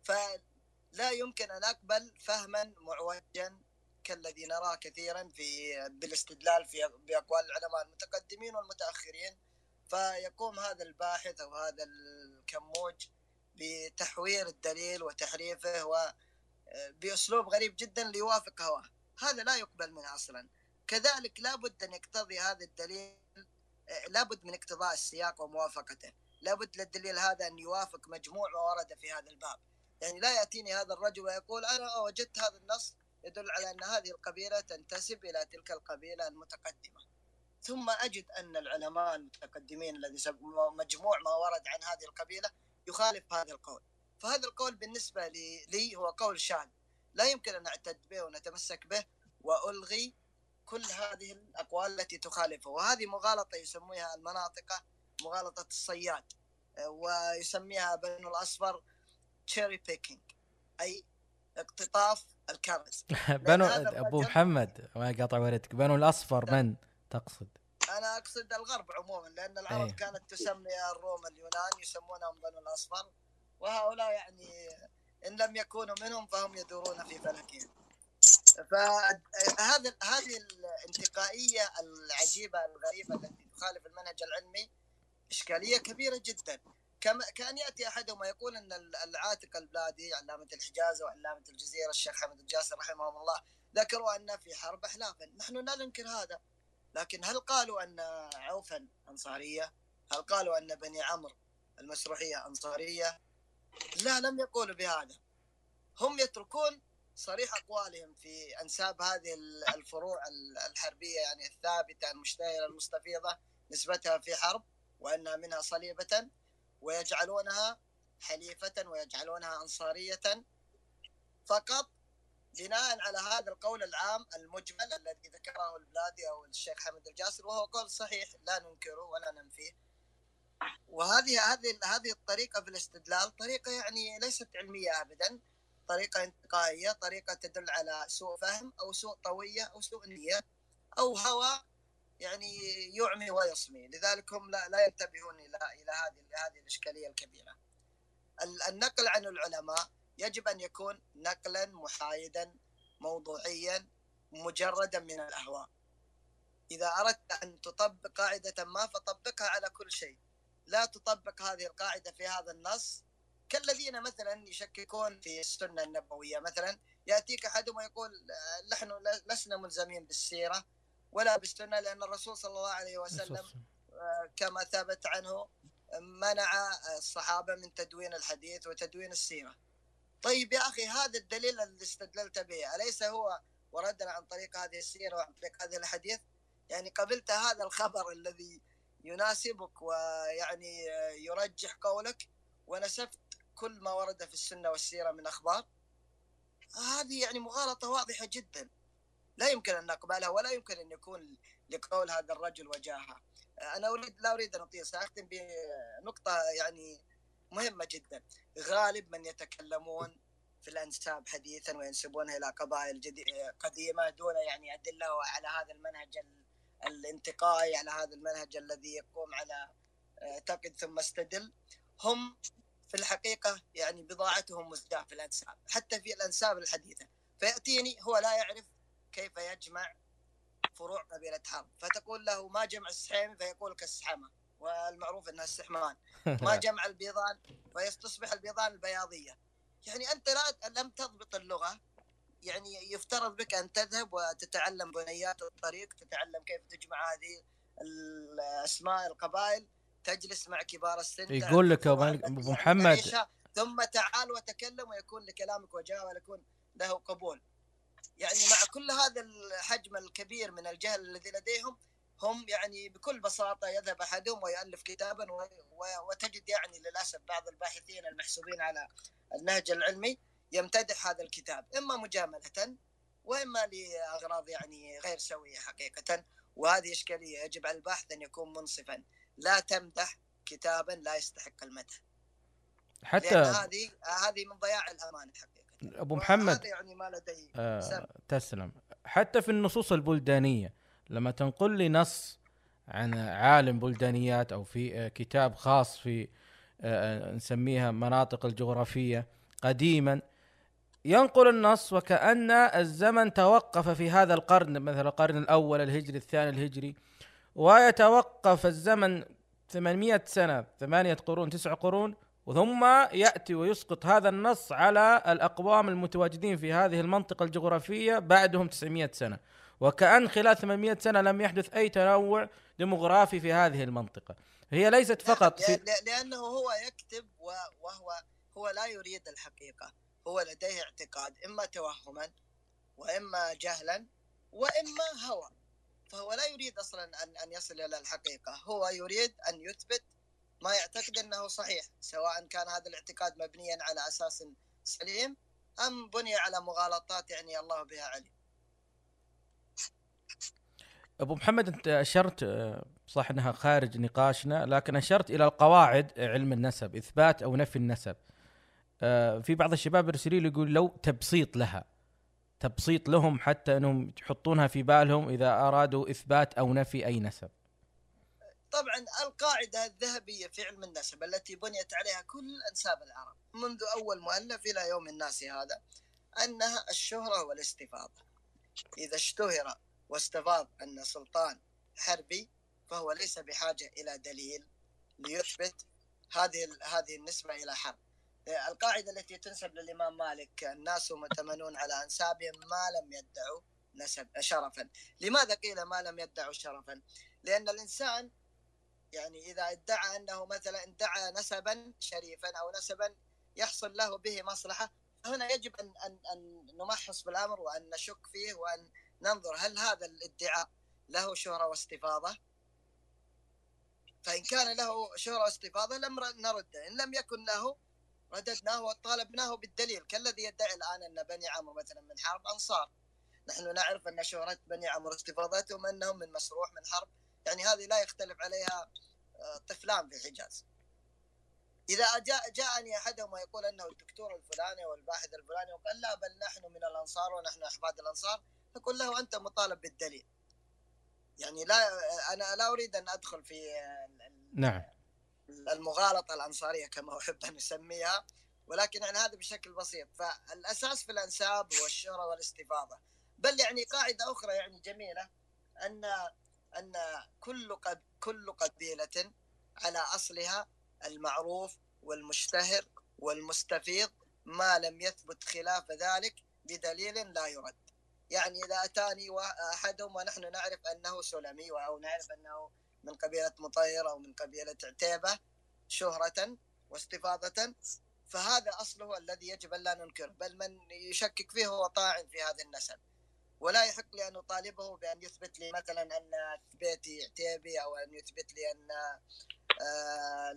Speaker 6: فلا يمكن أن أقبل فهما معوجا كالذي نراه كثيرا في بالاستدلال في بأقوال العلماء المتقدمين والمتأخرين فيقوم هذا الباحث أو هذا الكموج بتحوير الدليل وتحريفه و بأسلوب غريب جدا ليوافق هواه. هذا لا يقبل منه أصلا. كذلك لابد أن يقتضي هذا الدليل لابد من اقتضاء السياق وموافقته. لابد للدليل هذا أن يوافق مجموع ما ورد في هذا الباب. يعني لا يأتيني هذا الرجل ويقول أنا وجدت هذا النص يدل على أن هذه القبيلة تنتسب إلى تلك القبيلة المتقدمة. ثم أجد أن العلماء المتقدمين الذي مجموع ما ورد عن هذه القبيلة يخالف هذا القول. فهذا القول بالنسبة لي, هو قول شاذ. لا يمكن أن أعتد به ونتمسك به وألغي كل هذه الأقوال التي تخالفه. وهذه مغالطة يسميها المناطق مغالطة الصياد ويسميها بنو الأصفر cherry picking أي اقتطاف الكرز.
Speaker 4: بنو أبو محمد ما قاطع وردك بنو الأصفر من؟ تقصد؟
Speaker 6: أنا أقصد الغرب عموما لأن العرب أيه. كانت تسمي الروم اليونان يسمونهم بنو الأصفر وهؤلاء يعني إن لم يكونوا منهم فهم يدورون في فلكهم فهذا هذه الانتقائية العجيبة الغريبة التي تخالف المنهج العلمي إشكالية كبيرة جدا كما كأن يأتي أحدهم ويقول إن العاتق البلادي علامة الحجاز وعلامة الجزيرة الشيخ حمد الجاسر رحمهم الله ذكروا أن في حرب احلافا، نحن لا ننكر هذا، لكن هل قالوا أن عوفا أنصارية؟ هل قالوا أن بني عمرو المسروحيه أنصارية؟ لا لم يقولوا بهذا. هم يتركون صريح أقوالهم في أنساب هذه الفروع الحربية يعني الثابتة المشتهرة المستفيضة نسبتها في حرب وأنها منها صليبة ويجعلونها حليفة ويجعلونها أنصارية فقط بناء على هذا القول العام المجمل الذي ذكره البلادي أو الشيخ حمد الجاسر وهو قول صحيح لا ننكره ولا ننفيه. وهذه هذه هذه الطريقة في الاستدلال طريقة يعني ليست علمية أبدا. طريقة انتقائية طريقة تدل على سوء فهم أو سوء طوية أو سوء نية أو هوى يعني يعمي ويصمي. لذلك هم لا, لا ينتبهون إلى إلى هذه هذه الإشكالية الكبيرة. النقل عن العلماء يجب أن يكون نقلا محايدا موضوعيا مجردا من الأهواء. إذا أردت أن تطبق قاعدة ما فطبقها على كل شيء. لا تطبق هذه القاعدة في هذا النص. كالذين مثلا يشككون في السنة النبوية مثلا يأتيك احدهم ويقول نحن لسنا ملزمين بالسيرة ولا بالسنة لأن الرسول صلى الله عليه وسلم كما ثبت عنه منع الصحابة من تدوين الحديث وتدوين السيرة. طيب يا أخي هذا الدليل اللي استدللت به أليس هو وردنا عن طريق هذه السيرة وعن طريق هذه الحديث؟ يعني قبلت هذا الخبر الذي يناسبك ويعني يرجح قولك ونسفت كل ما ورد في السنة والسيرة من أخبار هذه يعني مغالطة واضحة جدا لا يمكن أن نقبلها ولا يمكن أن يكون لقول هذا الرجل وجاهة. أنا اريد لا أريد أن أطيل سأختم بنقطة يعني مهمة جدا. غالب من يتكلمون في الأنساب حديثا وينسبونها إلى قبائل قديمة دون يعني أدلة على هذا المنهج الانتقائي على هذا المنهج الذي يقوم على اعتقد ثم استدل. هم في الحقيقة يعني بضاعتهم مزجاة في الأنساب حتى في الأنساب الحديثة. فيأتيني هو لا يعرف كيف يجمع فروع قبيلة حرب. فتقول له ما جمع السحيمي؟ فيقول كالسحمة والمعروف أنها السحمان. ما جمع البيضان فيستصبح البيضان البياضية. يعني أنت لا لم تضبط اللغة. يعني يفترض بك أن تذهب وتتعلم بنيات الطريق تتعلم كيف تجمع هذه الأسماء القبائل تجلس مع كبار السن
Speaker 4: يقول لك أبو محمد.
Speaker 6: ثم تعال وتكلم ويكون لكلامك وجاء ويكون له قبول. يعني مع كل هذا الحجم الكبير من الجهل الذي لديهم هم يعني بكل بساطة يذهب أحدهم ويألف كتابا وتجد يعني للأسف بعض الباحثين المحسوبين على النهج العلمي يمتدح هذا الكتاب إما مجاملة وإما لأغراض يعني غير سوية حقيقة وهذه إشكالية يجب على الباحث أن يكون منصفا. لا تمدح كتابا لا يستحق المدح.
Speaker 4: حتى
Speaker 6: هذه هذه من ضياع الأمانة حقيقة.
Speaker 4: أبو محمد
Speaker 6: يعني ما لدي
Speaker 4: آه تسلم. حتى في النصوص البلدانية لما تنقل لي نص عن عالم بلدانيات أو في آه، كتاب خاص في آه، نسميها مناطق الجغرافية قديما ينقل النص وكأن الزمن توقف في هذا القرن مثل القرن الأول الهجري الثاني الهجري ويتوقف الزمن 800 سنة ثمانية قرون تسع قرون ثم يأتي ويسقط هذا النص على الأقوام المتواجدين في هذه المنطقة الجغرافية بعدهم 900 سنة. وكأن خلال 800 سنة لم يحدث أي تنوع ديموغرافي في هذه المنطقة. هي ليست فقط
Speaker 6: في لأنه هو يكتب وهو هو لا يريد الحقيقة. هو لديه اعتقاد إما توهما وإما جهلا وإما هوى. فهو لا يريد أصلا ان أن يصل إلى الحقيقة. هو يريد أن يثبت ما يعتقد أنه صحيح سواء كان هذا الاعتقاد مبنيا على أساس سليم أم بني على مغالطات يعني الله بها عليم.
Speaker 4: أبو محمد أنت أشرت صح إنها خارج نقاشنا لكن أشرت إلى القواعد علم النسب إثبات أو نفي النسب. آه، في بعض الشباب يرسلوا لي يقول لو تبسيط لها تبسيط لهم حتى أنهم يحطونها في بالهم إذا أرادوا إثبات أو نفي أي نسب.
Speaker 6: طبعا القاعدة الذهبية في علم النسب التي بنيت عليها كل أنساب العرب منذ أول مؤلف إلى يوم الناس هذا أنها الشهرة والاستفاضة. إذا اشتهر واستفاض أن سلطان حربي فهو ليس بحاجة إلى دليل ليثبت هذه هذه النسبة إلى حرب. القاعدة التي تنسب للإمام مالك الناس مؤتمنون على أنسابهم ما لم يدعوا نسب شرفا. لماذا قيل ما لم يدعوا شرفا؟ لأن الإنسان يعني إذا ادعى أنه مثلا ادعى نسبا شريفا أو نسبا يحصل له به مصلحة هنا يجب أن, أن, أن نمحص بالأمر وأن نشك فيه وأن ننظر هل هذا الادعاء له شهرة واستفاضة؟ فإن كان له شهرة واستفاضة لم نرد إن لم يكن له رددناه وطالبناه بالدليل. كالذي يدعي الآن أن بني عمرو مثلا من حرب أنصار. نحن نعرف أن شهرة بني عمرو استفاضتهم أنهم من مسروح من حرب. يعني هذه لا يختلف عليها آه، طفلان في الحجاز إذا جاء جاءني أحدهم ويقول أنه الدكتور الفلاني أو الباحث الفلاني وقال لا بل نحن من الأنصار ونحن أحفاد الأنصار. أقول له أنت مطالب بالدليل. يعني لا أنا لا أريد أن أدخل في
Speaker 4: نعم.
Speaker 6: المغالطة الأنصارية كما احب أن اسميها ولكن يعني هذا بشكل بسيط. فالأساس في الأنساب هو الشهره والاستفاضة. بل يعني قاعدة أخرى يعني جميلة أن أن كل قب كل قبيلة على أصلها المعروف والمشتهر والمستفيض ما لم يثبت خلاف ذلك بدليل لا يرد. يعني إذا أتاني أحدهم ونحن نعرف أنه سلمي أو نعرف أنه من قبيلة مطير أو من قبيلة عتيبة شهرة واستفاضة فهذا أصله الذي يجب أن لا ننكر بل من يشكك فيه هو طاعن في هذا النسب. ولا يحق لي أن أطالبه بأن يثبت لي مثلا أن بيتي عتيبي أو أن يثبت لي أن آه،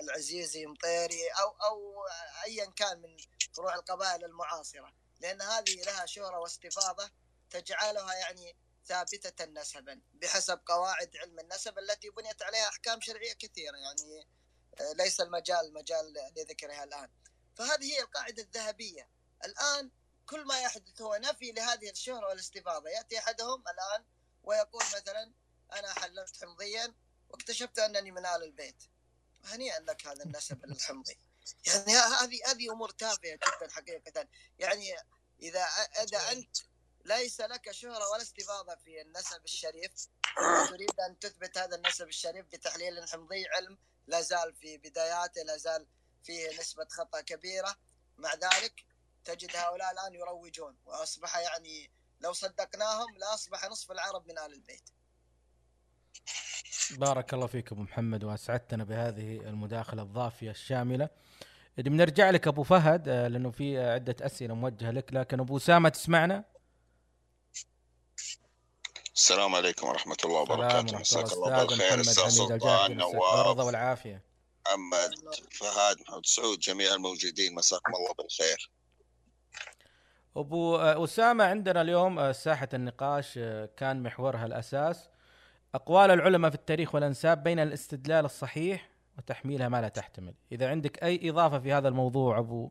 Speaker 6: العزيزي مطيري أو أو أيا كان من فروع القبائل المعاصرة. لأن هذه لها شهرة واستفاضة تجعلها يعني ثابتة نسبا بحسب قواعد علم النسب التي بنيت عليها أحكام شرعية كثيرة يعني آه، ليس المجال مجال لذكرها الآن. فهذه هي القاعدة الذهبية. الآن كل ما يحدث هو نفي لهذه الشهرة والاستفاضة. يأتي أحدهم الآن ويقول مثلا أنا حللت حمضيا واكتشفت أنني من آل البيت. هنيئا لك هذا النسب الحمضي. يعني هذه هذه أمور تافهة جدا حقيقه. يعني إذا إذا أنت ليس لك شهرة ولا استفاضة في النسب الشريف تريد أن تثبت هذا النسب الشريف بتحليل حمضي علم لا زال في بداياته لا زال فيه نسبة خطأ كبيرة. مع ذلك تجد هؤلاء الآن يروجون وأصبح يعني لو صدقناهم لاصبح نصف العرب من آل البيت.
Speaker 4: بارك الله فيك أبو محمد وأسعدتنا بهذه المداخلة الضافية الشاملة. بنرجع لك أبو فهد آه، لأنه في عدة أسئلة موجهة لك لكن أبو أسامة تسمعنا؟
Speaker 7: السلام عليكم ورحمة الله وبركاته. مساك
Speaker 4: الله
Speaker 7: أستاذ
Speaker 4: بالخير الجاكي
Speaker 7: سلطان نواف
Speaker 4: والعافية.
Speaker 7: محمد فهد محمد سعود جميع الموجودين مساكم الله بالخير.
Speaker 4: أبو آه، أسامة عندنا اليوم آه، ساحة النقاش كان محورها الأساس. أقوال العلماء في التاريخ والأنساب بين الاستدلال الصحيح وتحميلها ما لا تحتمل. إذا عندك أي إضافة في هذا الموضوع أبو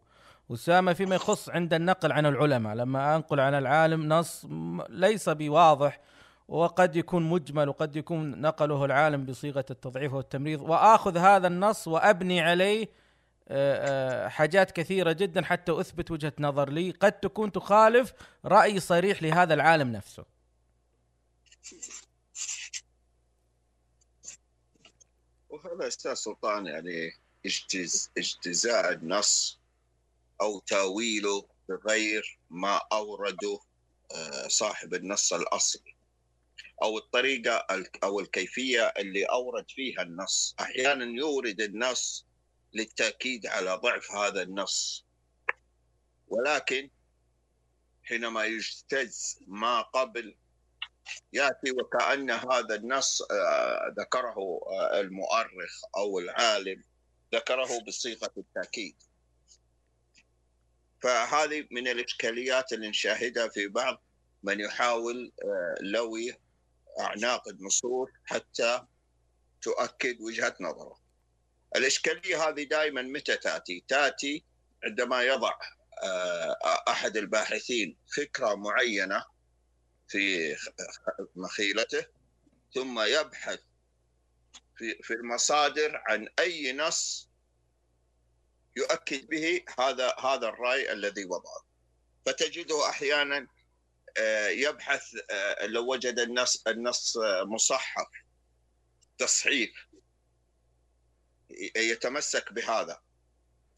Speaker 4: أسامة فيما يخص عند النقل عن العلماء لما أنقل عن العالم نص ليس بواضح وقد يكون مجمل وقد يكون نقله العالم بصيغة التضعيف والتمريض وآخذ هذا النص وأبني عليه آه، آه، حاجات كثيرة جدا حتى أثبت وجهة نظر لي. قد تكون تخالف رأي صريح لهذا العالم نفسه.
Speaker 7: وهذا أستاذ سلطان يعني اجتز اجتزاء النص أو تأويله بغير ما أورده آه، صاحب النص الأصلي أو الطريقة ال- أو الكيفية اللي أورد فيها النص. أحيانا يورد النص للتأكيد على ضعف هذا النص. ولكن حينما يجتز ما قبل يأتي وكأن هذا النص آه، ذكره آه، المؤرخ أو العالم ذكره بصيغة التأكيد فهذه من الإشكاليات اللي نشاهدها في بعض من يحاول آه، لوي أعناق النصوص حتى تؤكد وجهة نظره. الإشكالية هذه دائما متى تأتي؟ تأتي عندما يضع أحد الباحثين فكرة معينة في مخيلته ثم يبحث في في المصادر عن أي نص يؤكد به هذا هذا الرأي الذي وضعه. فتجده أحيانا آه، يبحث آه، لو وجد النص النص مصحف تصحيف يتمسك بهذا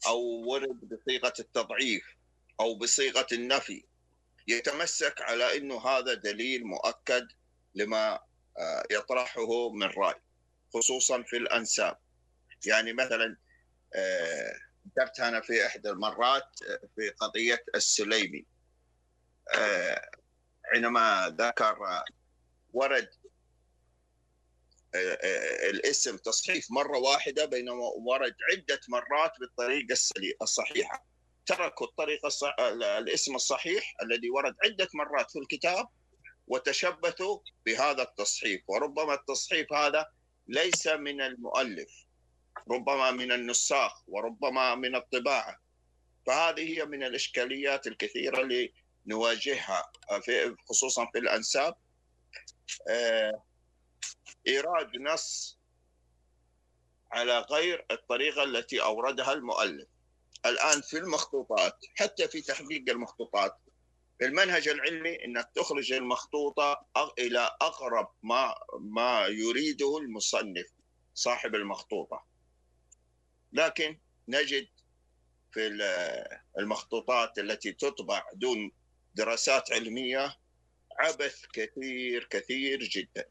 Speaker 7: أو ورد بصيغة التضعيف أو بصيغة النفي يتمسك على إنه هذا دليل مؤكد لما آه، يطرحه من رأي خصوصا في الأنساب. يعني مثلا آه، ذكرت أنا في إحدى المرات آه، في قضية السليمي. حينما ذكر ورد الاسم تصحيف مرة واحدة بينما ورد عدة مرات بالطريقة الصحيحة. تركوا الطريقة الصح... الاسم الصحيح الذي ورد عدة مرات في الكتاب وتشبثوا بهذا التصحيف. وربما التصحيف هذا ليس من المؤلف ربما من النساخ وربما من الطباعة. فهذه هي من الإشكاليات الكثيرة اللي نواجهها في خصوصا في الأنساب. آه، إيراد نص على غير الطريقة التي أوردها المؤلف. الآن في المخطوطات حتى في تحقيق المخطوطات. المنهج العلمي إنك تخرج المخطوطة إلى أقرب ما ما يريده المصنف صاحب المخطوطة. لكن نجد في ال- المخطوطات التي تطبع دون دراسات علمية عبث كثير كثير جدا.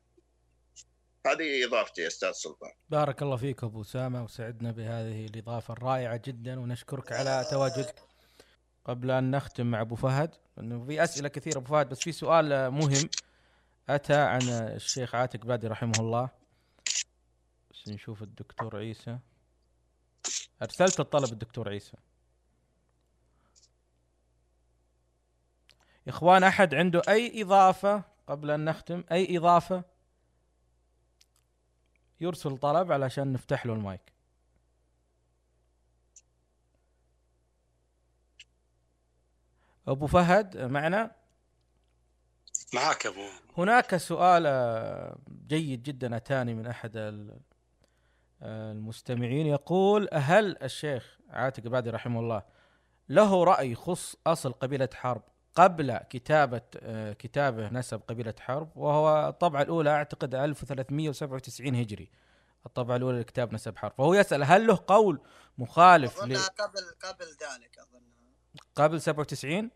Speaker 7: هذه اضافتي يا أستاذ سلطان.
Speaker 4: بارك الله فيك أبو أسامة وسعدنا بهذه الإضافة الرائعة جدا ونشكرك على تواجدك. قبل أن نختم مع أبو فهد انه في أسئلة كثيرة أبو فهد بس في سؤال مهم أتى عن الشيخ عاتق بادي رحمه الله. بس نشوف الدكتور عيسى. أرسلت الطلب الدكتور عيسى. يا إخوان أحد عنده أي إضافة قبل أن نختم؟ أي إضافة؟ يرسل طلب علشان نفتح له المايك. أبو فهد معنا؟
Speaker 5: معك أبو.
Speaker 4: هناك سؤال آه، جيد جدا أتاني من أحد آه، المستمعين. يقول هل الشيخ عاتق البادي رحمه الله له رأي يخص أصل قبيلة حرب؟ قبل كتابة آه، كتابه نسب قبيلة حرب وهو الطبعة الأولى أعتقد 1397 هجري الطبعة الأولى لكتاب نسب حرب. فهو يسأل هل له قول مخالف ل...
Speaker 6: قبل قبل ذلك اظنها
Speaker 4: قبل 97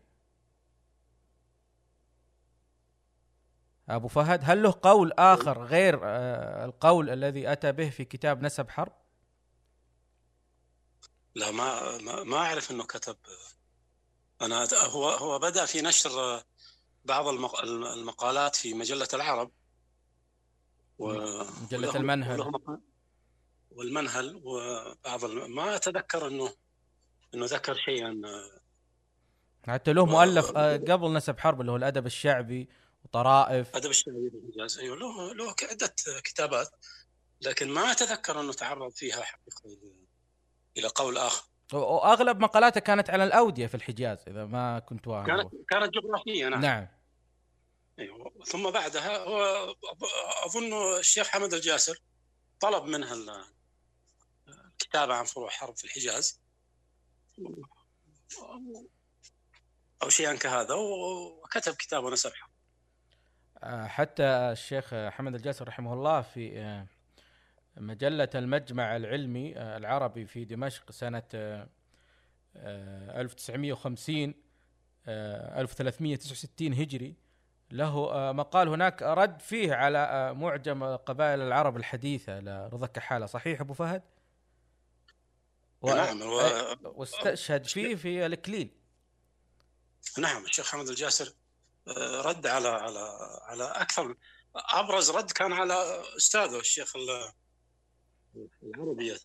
Speaker 4: أبو فهد هل له قول آخر غير آه، القول الذي أتى به في كتاب نسب حرب؟
Speaker 5: لا ما ما, ما أعرف إنه كتب أنا هو هو بدأ في نشر بعض المق- المقالات في مجلة العرب. و
Speaker 4: مجلة
Speaker 5: وله-
Speaker 4: المنهل.
Speaker 5: والمنهل وبعض الم... ما أتذكر إنه إنه ذكر شيئا.
Speaker 4: حتى له مؤلف آه، قبل نسب حرب اللي هو الأدب الشعبي وطرائف.
Speaker 5: أدب الشعبي بالحجاز أيوه له له عدة كتابات لكن ما أتذكر إنه تعرض فيها حقيقة إلى- إلى قول آخر.
Speaker 4: و- وأغلب مقالاته كانت على الأودية في الحجاز إذا ما كنت واهم
Speaker 5: كانت كانت جغرافية نعم.
Speaker 4: نعم.
Speaker 5: أيوة. ثم بعدها هو أظن الشيخ حمد الجاسر طلب منها ال- الكتابة عن فروع حرب في الحجاز. أو شيئا كهذا وكتب كتاب ونسب
Speaker 4: آه، حتى الشيخ حمد الجاسر رحمه الله في آه، مجلة المجمع العلمي آه، العربي في دمشق سنة آه، آه، 1950 آه، 1369 هجري. له آه، مقال هناك رد فيه على آه، معجم قبائل العرب الحديثة. لرضا كحالة صحيح أبو فهد؟ و-
Speaker 5: نعم هو
Speaker 4: أي- واستشهد فيه في الإكليل.
Speaker 5: نعم الشيخ حمد الجاسر آه، رد على على على أكثر أبرز رد كان على أستاذه الشيخ ال- العربي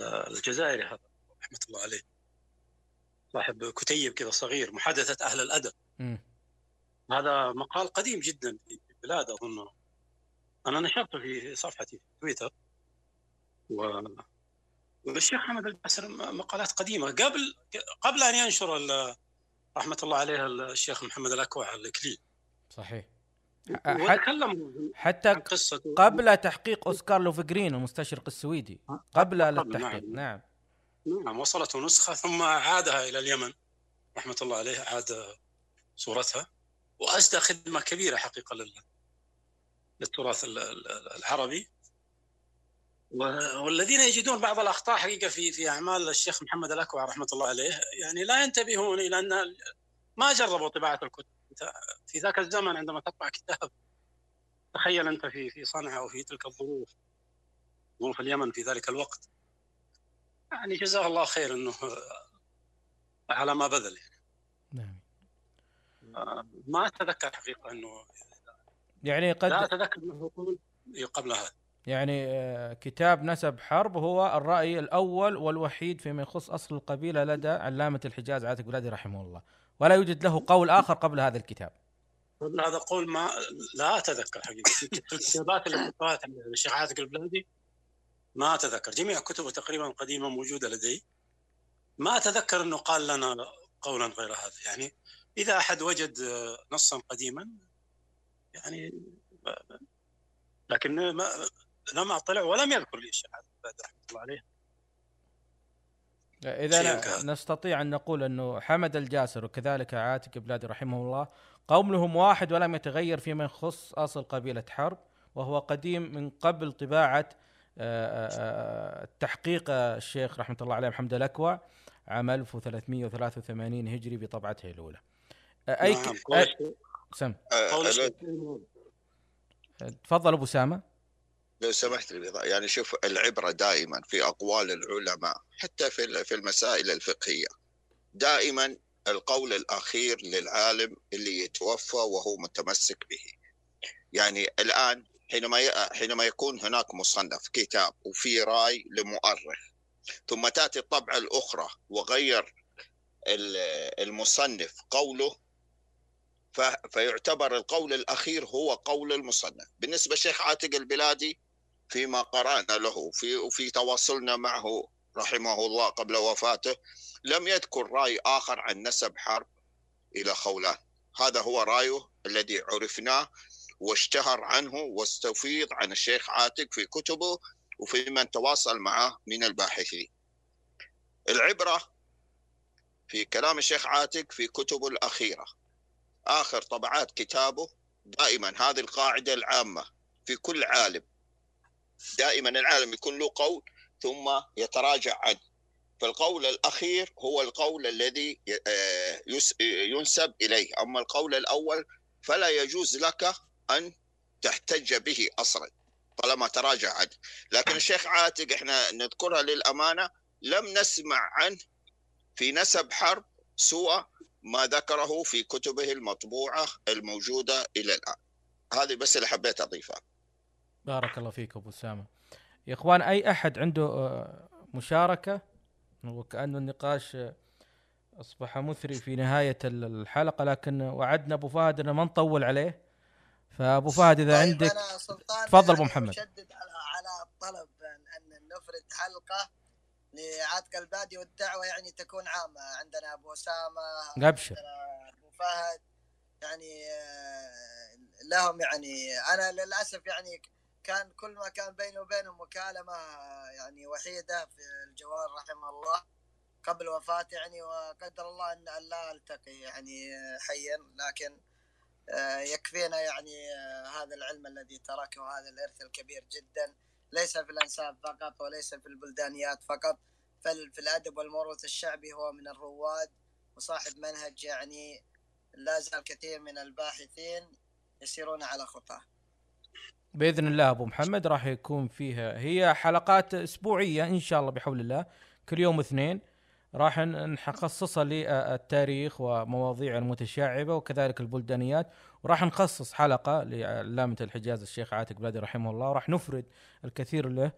Speaker 5: الجزائري هذا رحمة الله عليه. صاحب كتيب كذا صغير محادثة أهل الأدب.
Speaker 4: مم.
Speaker 5: هذا مقال قديم جدا في البلاد أظن. أنا نشرته في صفحتي في تويتر. و والشيخ حمد الجاسر م- مقالات قديمة. قبل قبل أن ينشر ال- رحمة الله عليه الشيخ محمد الأكوع الكليل
Speaker 4: صحيح.
Speaker 5: وتكلم
Speaker 4: حتى
Speaker 5: عن قصته.
Speaker 4: قبل تحقيق أوسكار لوفجرين المستشرق السويدي. قبل
Speaker 5: قبل،
Speaker 4: التحقيق
Speaker 5: نعم.
Speaker 4: نعم.
Speaker 5: نعم وصلته نسخة ثم عادها إلى اليمن. رحمة الله عليه عاد صورتها. واسدى خدمة كبيرة حقيقة لل- للتراث ال- ال- العربي. والذين يجدون بعض الأخطاء حقيقة في في أعمال الشيخ محمد الأكوع رحمة الله عليه. يعني لا ينتبهون إلى أن ما جربوا طباعة الكتب. أنت في ذاك الزمن عندما تطبع كتاب تخيل أنت في في صنعاء وفي تلك الظروف ظروف اليمن في ذلك الوقت. يعني جزاه الله خير إنه على ما بذل.
Speaker 4: نعم.
Speaker 5: ما أتذكر حقيقة إنه
Speaker 4: يعني
Speaker 5: لا
Speaker 4: قد
Speaker 5: أتذكر إنه يقول قبل هذا.
Speaker 4: يعني آه، كتاب نسب حرب هو الرأي الأول والوحيد فيما يخص أصل القبيلة لدى علامة الحجاز عاتق بلادي رحمه الله. ولا يوجد له قول آخر قبل هذا الكتاب.
Speaker 5: هذا قول ما لا أتذكر حقيقة. في الكتابات اللي الشيخ عاتق البلادي ما أتذكر. جميع كتبه تقريبا قديمة موجودة لدي. ما أتذكر إنه قال لنا قولا غير هذا. يعني إذا أحد وجد نصا قديما يعني لكن ما لم أطلع ولم يذكر لي الشيخ عاتق البلادي رحمة الله عليه. إذا.
Speaker 4: نستطيع أن نقول أنه حمد الجاسر وكذلك عاتق بلادي رحمه الله قومهم واحد ولم يتغير فيما يخص أصل قبيلة حرب وهو قديم من قبل طباعة آه، آه، تحقيق الشيخ رحمة الله عليه محمد الأكوع عام 1383 هجري بطبعته الأولى. آه، أي
Speaker 5: نعم،
Speaker 4: ك-
Speaker 5: قول
Speaker 4: أي- سم
Speaker 7: آه،
Speaker 4: تفضل أبو سامة.
Speaker 7: لو سمحت يعني شوف العبرة دائما في أقوال العلماء حتى في في المسائل الفقهية. دائما القول الأخير للعالم اللي يتوفى وهو متمسك به. يعني الآن حينما حينما يكون هناك مصنف كتاب وفي رأي لمؤرخ ثم تأتي الطبعة الأخرى وغير ال- المصنف قوله فيعتبر القول الأخير هو قول المصنف. بالنسبة للشيخ عاتق البلادي فيما قرأنا له في وفي تواصلنا معه رحمه الله قبل وفاته. لم يذكر رأي آخر عن نسب حرب إلى خولان هذا هو رأيه الذي عرفناه واشتهر عنه واستفيض عن الشيخ عاتق في كتبه وفي من تواصل معه من الباحثين. العبرة في كلام الشيخ عاتق في كتبه الأخيرة. آخر طبعات كتابه دائما هذه القاعدة العامة في كل عالم. دائما العالم يكون له قول ثم يتراجع عنه فالقول الأخير هو القول الذي آه، ينسب إليه. أما القول الأول فلا يجوز لك أن تحتج به أصلا طالما تراجع عنه لكن الشيخ عاتق إحنا نذكرها للأمانة لم نسمع عنه في نسب حرب سوى ما ذكره في كتبه المطبوعة الموجودة إلى الآن. هذه بس اللي حبيت أضيفها.
Speaker 4: بارك الله فيك أبو أسامة. يا إخوان أي أحد عنده آه، مشاركة؟ وكانه النقاش آه، أصبح مثري في نهاية ال- الحلقة لكن وعدنا أبو فهد ان ما نطول عليه. فأبو فهد إذا
Speaker 6: طيب
Speaker 4: عندك تفضل
Speaker 6: يعني
Speaker 4: محمد.
Speaker 6: أشدد على على الطلب أن نفرد حلقة لعاتق البادي والدعوة يعني تكون عامة. عندنا أبو أسامة
Speaker 4: ابشر
Speaker 6: أبو فهد يعني آه، لهم يعني أنا للأسف يعني كان كل ما كان بيني وبينهم مكالمة يعني وحيدة في الجوال رحمه الله. قبل وفاته يعني وقدر الله أن لا ألتقي يعني حيا لكن آه، يكفينا يعني آه، هذا العلم الذي تركه هذا الإرث الكبير جدا. ليس في الأنساب فقط وليس في البلدانيات فقط. بل في الأدب والموروث الشعبي هو من الرواد وصاحب منهج يعني لا زال كثير من الباحثين يسيرون على خطاه.
Speaker 4: بإذن الله أبو محمد راح يكون فيها هي حلقات أسبوعية إن شاء الله بحول الله كل يوم اثنين. راح نخصصها للتاريخ ومواضيع المتشعبة وكذلك البلدانيات وراح نخصص حلقة لعلامة الحجاز الشيخ عاتق بلادي رحمه الله وراح نفرد الكثير له.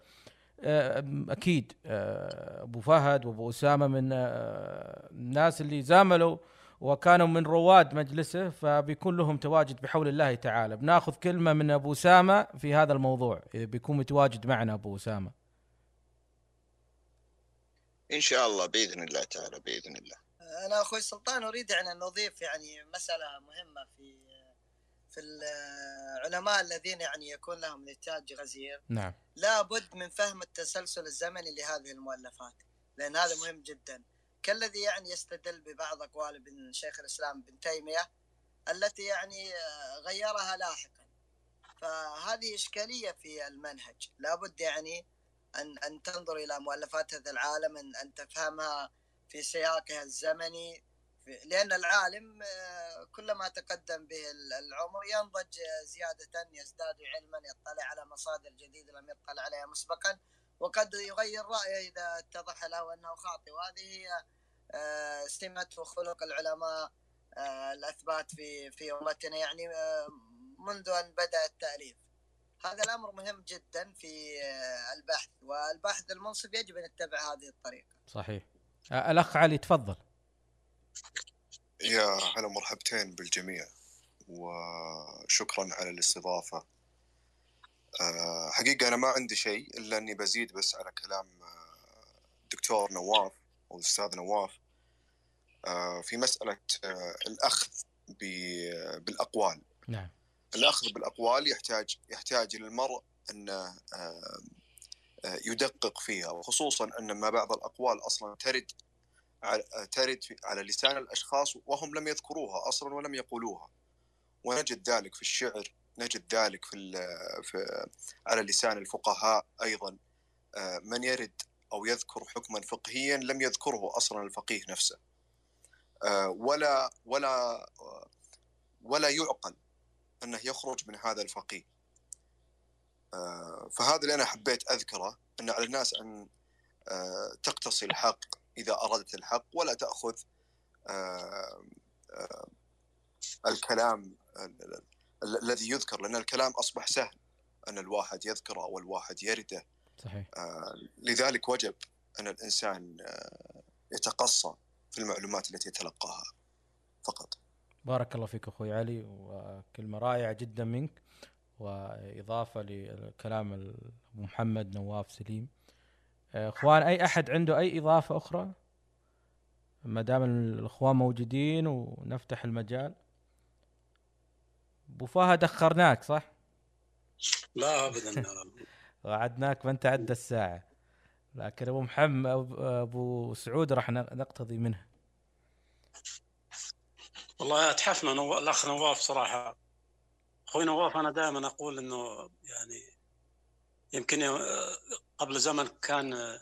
Speaker 4: آه، أكيد آه، أبو فهد وأبو أسامة من آه، الناس اللي زاملوا وكانوا من رواد مجلسه فبيكون لهم تواجد بحول الله تعالى. بناخذ كلمة من أبو اسامه في هذا الموضوع. إذا بيكون متواجد معنا أبو اسامه
Speaker 7: إن شاء الله بإذن الله تعالى بإذن الله.
Speaker 6: أنا أخوي سلطان أريد يعني أن نضيف يعني مسألة مهمة في في العلماء الذين يعني يكون لهم نتاج غزير.
Speaker 4: نعم.
Speaker 6: لابد من فهم التسلسل الزمني لهذه المؤلفات لأن هذا مهم جدا. كالذي يعني يستدل ببعض أقوال ابن شيخ الإسلام ابن تيمية التي يعني غيرها لاحقا. فهذه إشكالية في المنهج. لابد يعني أن أن تنظر إلى مؤلفات هذا العالم أن أن تفهمها في سياقها الزمني لأن العالم آه، كلما تقدم به العمر ينضج آه، زيادة يزداد علما يطلع على مصادر جديدة لم يطلع عليها مسبقا وقد يغير رأيه إذا اتضح له أنه خاطئ. وهذه هي آه، سمه وخلق العلماء آه، الأثبات في في أمتنا يعني آه، منذ أن بدأ التأليف. هذا الأمر مهم جدا في آه، البحث والباحث المنصف يجب أن يتبع هذه الطريقة.
Speaker 4: صحيح. آه، الأخ علي تفضل.
Speaker 8: يا هلا مرحبتين بالجميع وشكرا على الاستضافة. آه، حقيقة أنا ما عندي شيء إلا أني بزيد بس على كلام آه، الدكتور نواف. أو الأستاذ نواف آه، في مسألة آه، الأخذ ب- بالأقوال.
Speaker 4: نعم.
Speaker 8: الأخذ بالأقوال يحتاج يحتاج للمرء أنه آه، يدقق فيها وخصوصا أن ما بعض الأقوال أصلا ترد على- ترد على لسان الأشخاص وهم لم يذكروها أصلا ولم يقولوها. ونجد ذلك في الشعر نجد ذلك في, في على لسان الفقهاء أيضا. آه، من يرد أو يذكر حكما فقهيا لم يذكره أصلا الفقيه نفسه. آه، ولا ولا آه، ولا يعقل أنه يخرج من هذا الفقيه. آه، فهذا اللي أنا حبيت أذكره أن على الناس أن تقتصي الحق إذا أردت الحق ولا تأخذ الكلام ال- ال- الذي يذكر لأن الكلام أصبح سهل. أن الواحد يذكره أو الواحد يرده.
Speaker 4: صحيح.
Speaker 8: آه، لذلك وجب أن الإنسان آه، يتقصى في المعلومات التي يتلقاها فقط.
Speaker 4: بارك الله فيك أخوي علي وكلمة رائعة جدا منك وإضافة لكلام ابو محمد نواف سليم. آه، أخوان أي أحد عنده أي إضافة أخرى؟ ما دام الأخوان موجودين ونفتح المجال. أبو فهد أخرناك صح؟
Speaker 5: لا ابدا.
Speaker 4: وعدناك من تعدى الساعة لكن أبو محمد أبو سعود راح نقتضي منه.
Speaker 5: والله اتحفنا نو... الأخ نواف صراحة. أخوي نواف أنا دائما أقول إنه يعني يمكن قبل زمن كان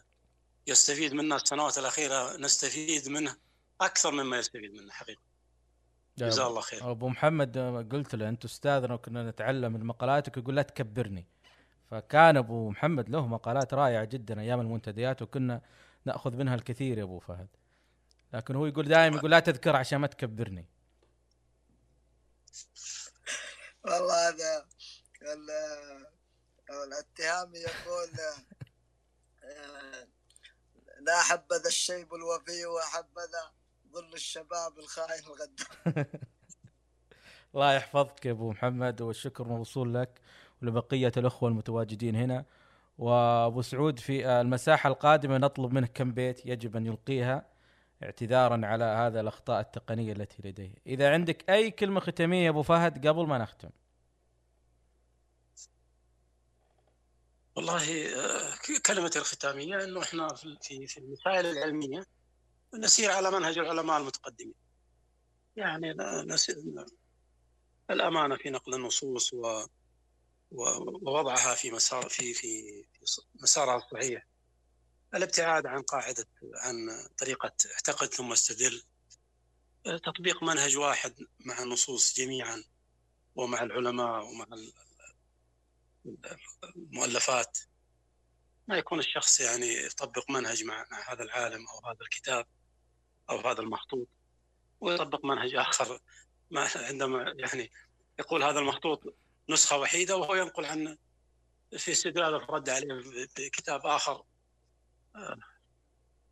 Speaker 5: يستفيد منا السنوات الأخيرة نستفيد منه أكثر مما يستفيد منه حقيقة. جزاه الله خير.
Speaker 4: أبو محمد قلت له أنت أستاذنا وكنا نتعلم من مقالاتك يقول لا تكبرني. فكان أبو محمد له مقالات رائعة جدا أيام المنتديات وكنا نأخذ منها الكثير يا أبو فهد. لكن هو يقول دائما يقول لا تذكر عشان ما تكبرني.
Speaker 6: والله هذا الاتهام يقول لا حبذا الشيب الوفي وحبذا ظل الشباب الخائن الغدار.
Speaker 4: الله يحفظك يا أبو محمد والشكر موصول لك. ولبقيه الأخوة المتواجدين هنا. وأبو سعود في المساحة القادمة نطلب منه كم بيت يجب أن يلقيها اعتذارا على هذا الأخطاء التقنية التي لديه. إذا عندك أي كلمة ختامية يا أبو فهد قبل ما نختم.
Speaker 5: والله آه، كلمة الختامية أنه إحنا في في المسائل العلمية نسير على منهج العلماء المتقدمين. يعني نسير الأمانة في نقل النصوص و ووضعها في مسار في في مسارها الصحيح. الابتعاد عن قاعدة عن طريقة اعتقد ثم استدل. تطبيق منهج واحد مع النصوص جميعا ومع العلماء ومع المؤلفات. ما يكون الشخص يعني يطبق منهج مع هذا العالم أو هذا الكتاب أو هذا المخطوط ويطبق منهج آخر. ما عندما يعني يقول هذا المخطوط نسخة وحيدة وهو ينقل عن في استدلال الرد عليه بكتاب آخر. آه،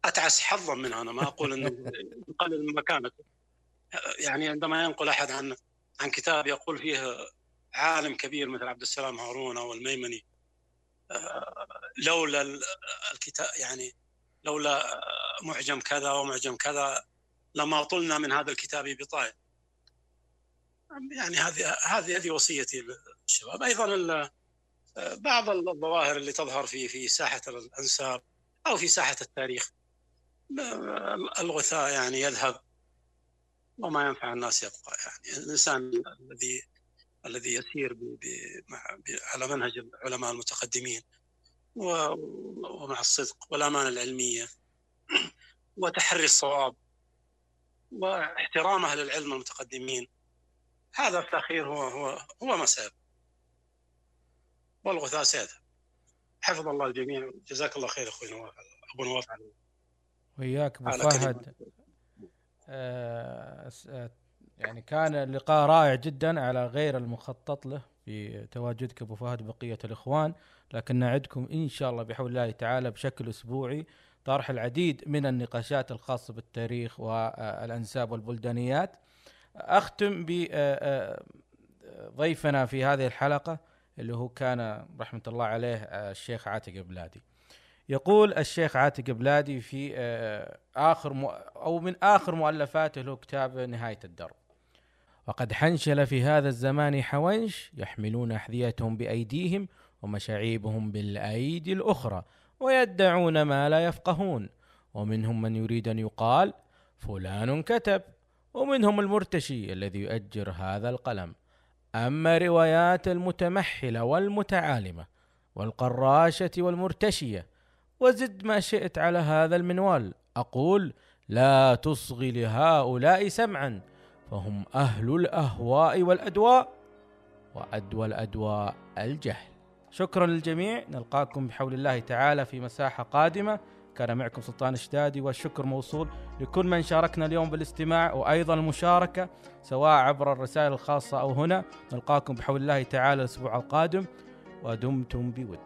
Speaker 5: أتعس حظا منه أنا ما أقول إنه يقلل من مكانته. يعني عندما ينقل أحد عن عن كتاب يقول فيه عالم كبير مثل عبد السلام هارون أو الميمني. آه، لولا الكتاب يعني لولا معجم كذا ومعجم كذا لما طلنا من هذا الكتاب بطائل يعني هذه هذه هذه وصيتي للشباب. أيضا بعض الظواهر اللي تظهر في في ساحة الأنساب أو في ساحة التاريخ الغثاء يعني يذهب وما ينفع الناس يبقى يعني الإنسان الذي الذي يسير ب على منهج العلماء المتقدمين ومع الصدق والأمانة العلمية وتحري الصواب واحترام أهل العلم المتقدمين. هذا في الاخير هو هو هو ما سيذهب والغثاء سيذهب. حفظ الله الجميع. جزاك الله خير أخوي نواف. أبو نواف
Speaker 4: وياك أبو فهد. آه يعني كان اللقاء رائع جدا على غير المخطط له في تواجدك أبو فهد بقيه الإخوان. لكن نعدكم إن شاء الله بحول الله تعالى بشكل أسبوعي. طرح العديد من النقاشات الخاصة بالتاريخ والأنساب والبلدانيات. أختم بضيفنا في هذه الحلقة اللي هو كان رحمة الله عليه الشيخ عاتق بلادي. يقول الشيخ عاتق بلادي في آخر أو من آخر مؤلفاته له كتاب نهاية الدرب. وقد حنشل في هذا الزمان حونش يحملون أحذيتهم بأيديهم ومشاعيبهم بالأيدي الأخرى ويدعون ما لا يفقهون. ومنهم من يريد أن يقال فلان كتب ومنهم المرتشي الذي يؤجر هذا القلم. أما روايات المتمحلة والمتعالمة والقراشة والمرتشية وزد ما شئت على هذا المنوال. أقول لا تصغي لهؤلاء سمعا فهم أهل الأهواء والأدواء وأدوى الأدواء الجهل. شكرا للجميع. نلقاكم بحول الله تعالى في مساحة قادمة. كان معكم سلطان الشدادي والشكر موصول لكل من شاركنا اليوم بالاستماع وأيضا المشاركة سواء عبر الرسائل الخاصة أو هنا نلقاكم بحول الله تعالى الأسبوع القادم ودمتم بود.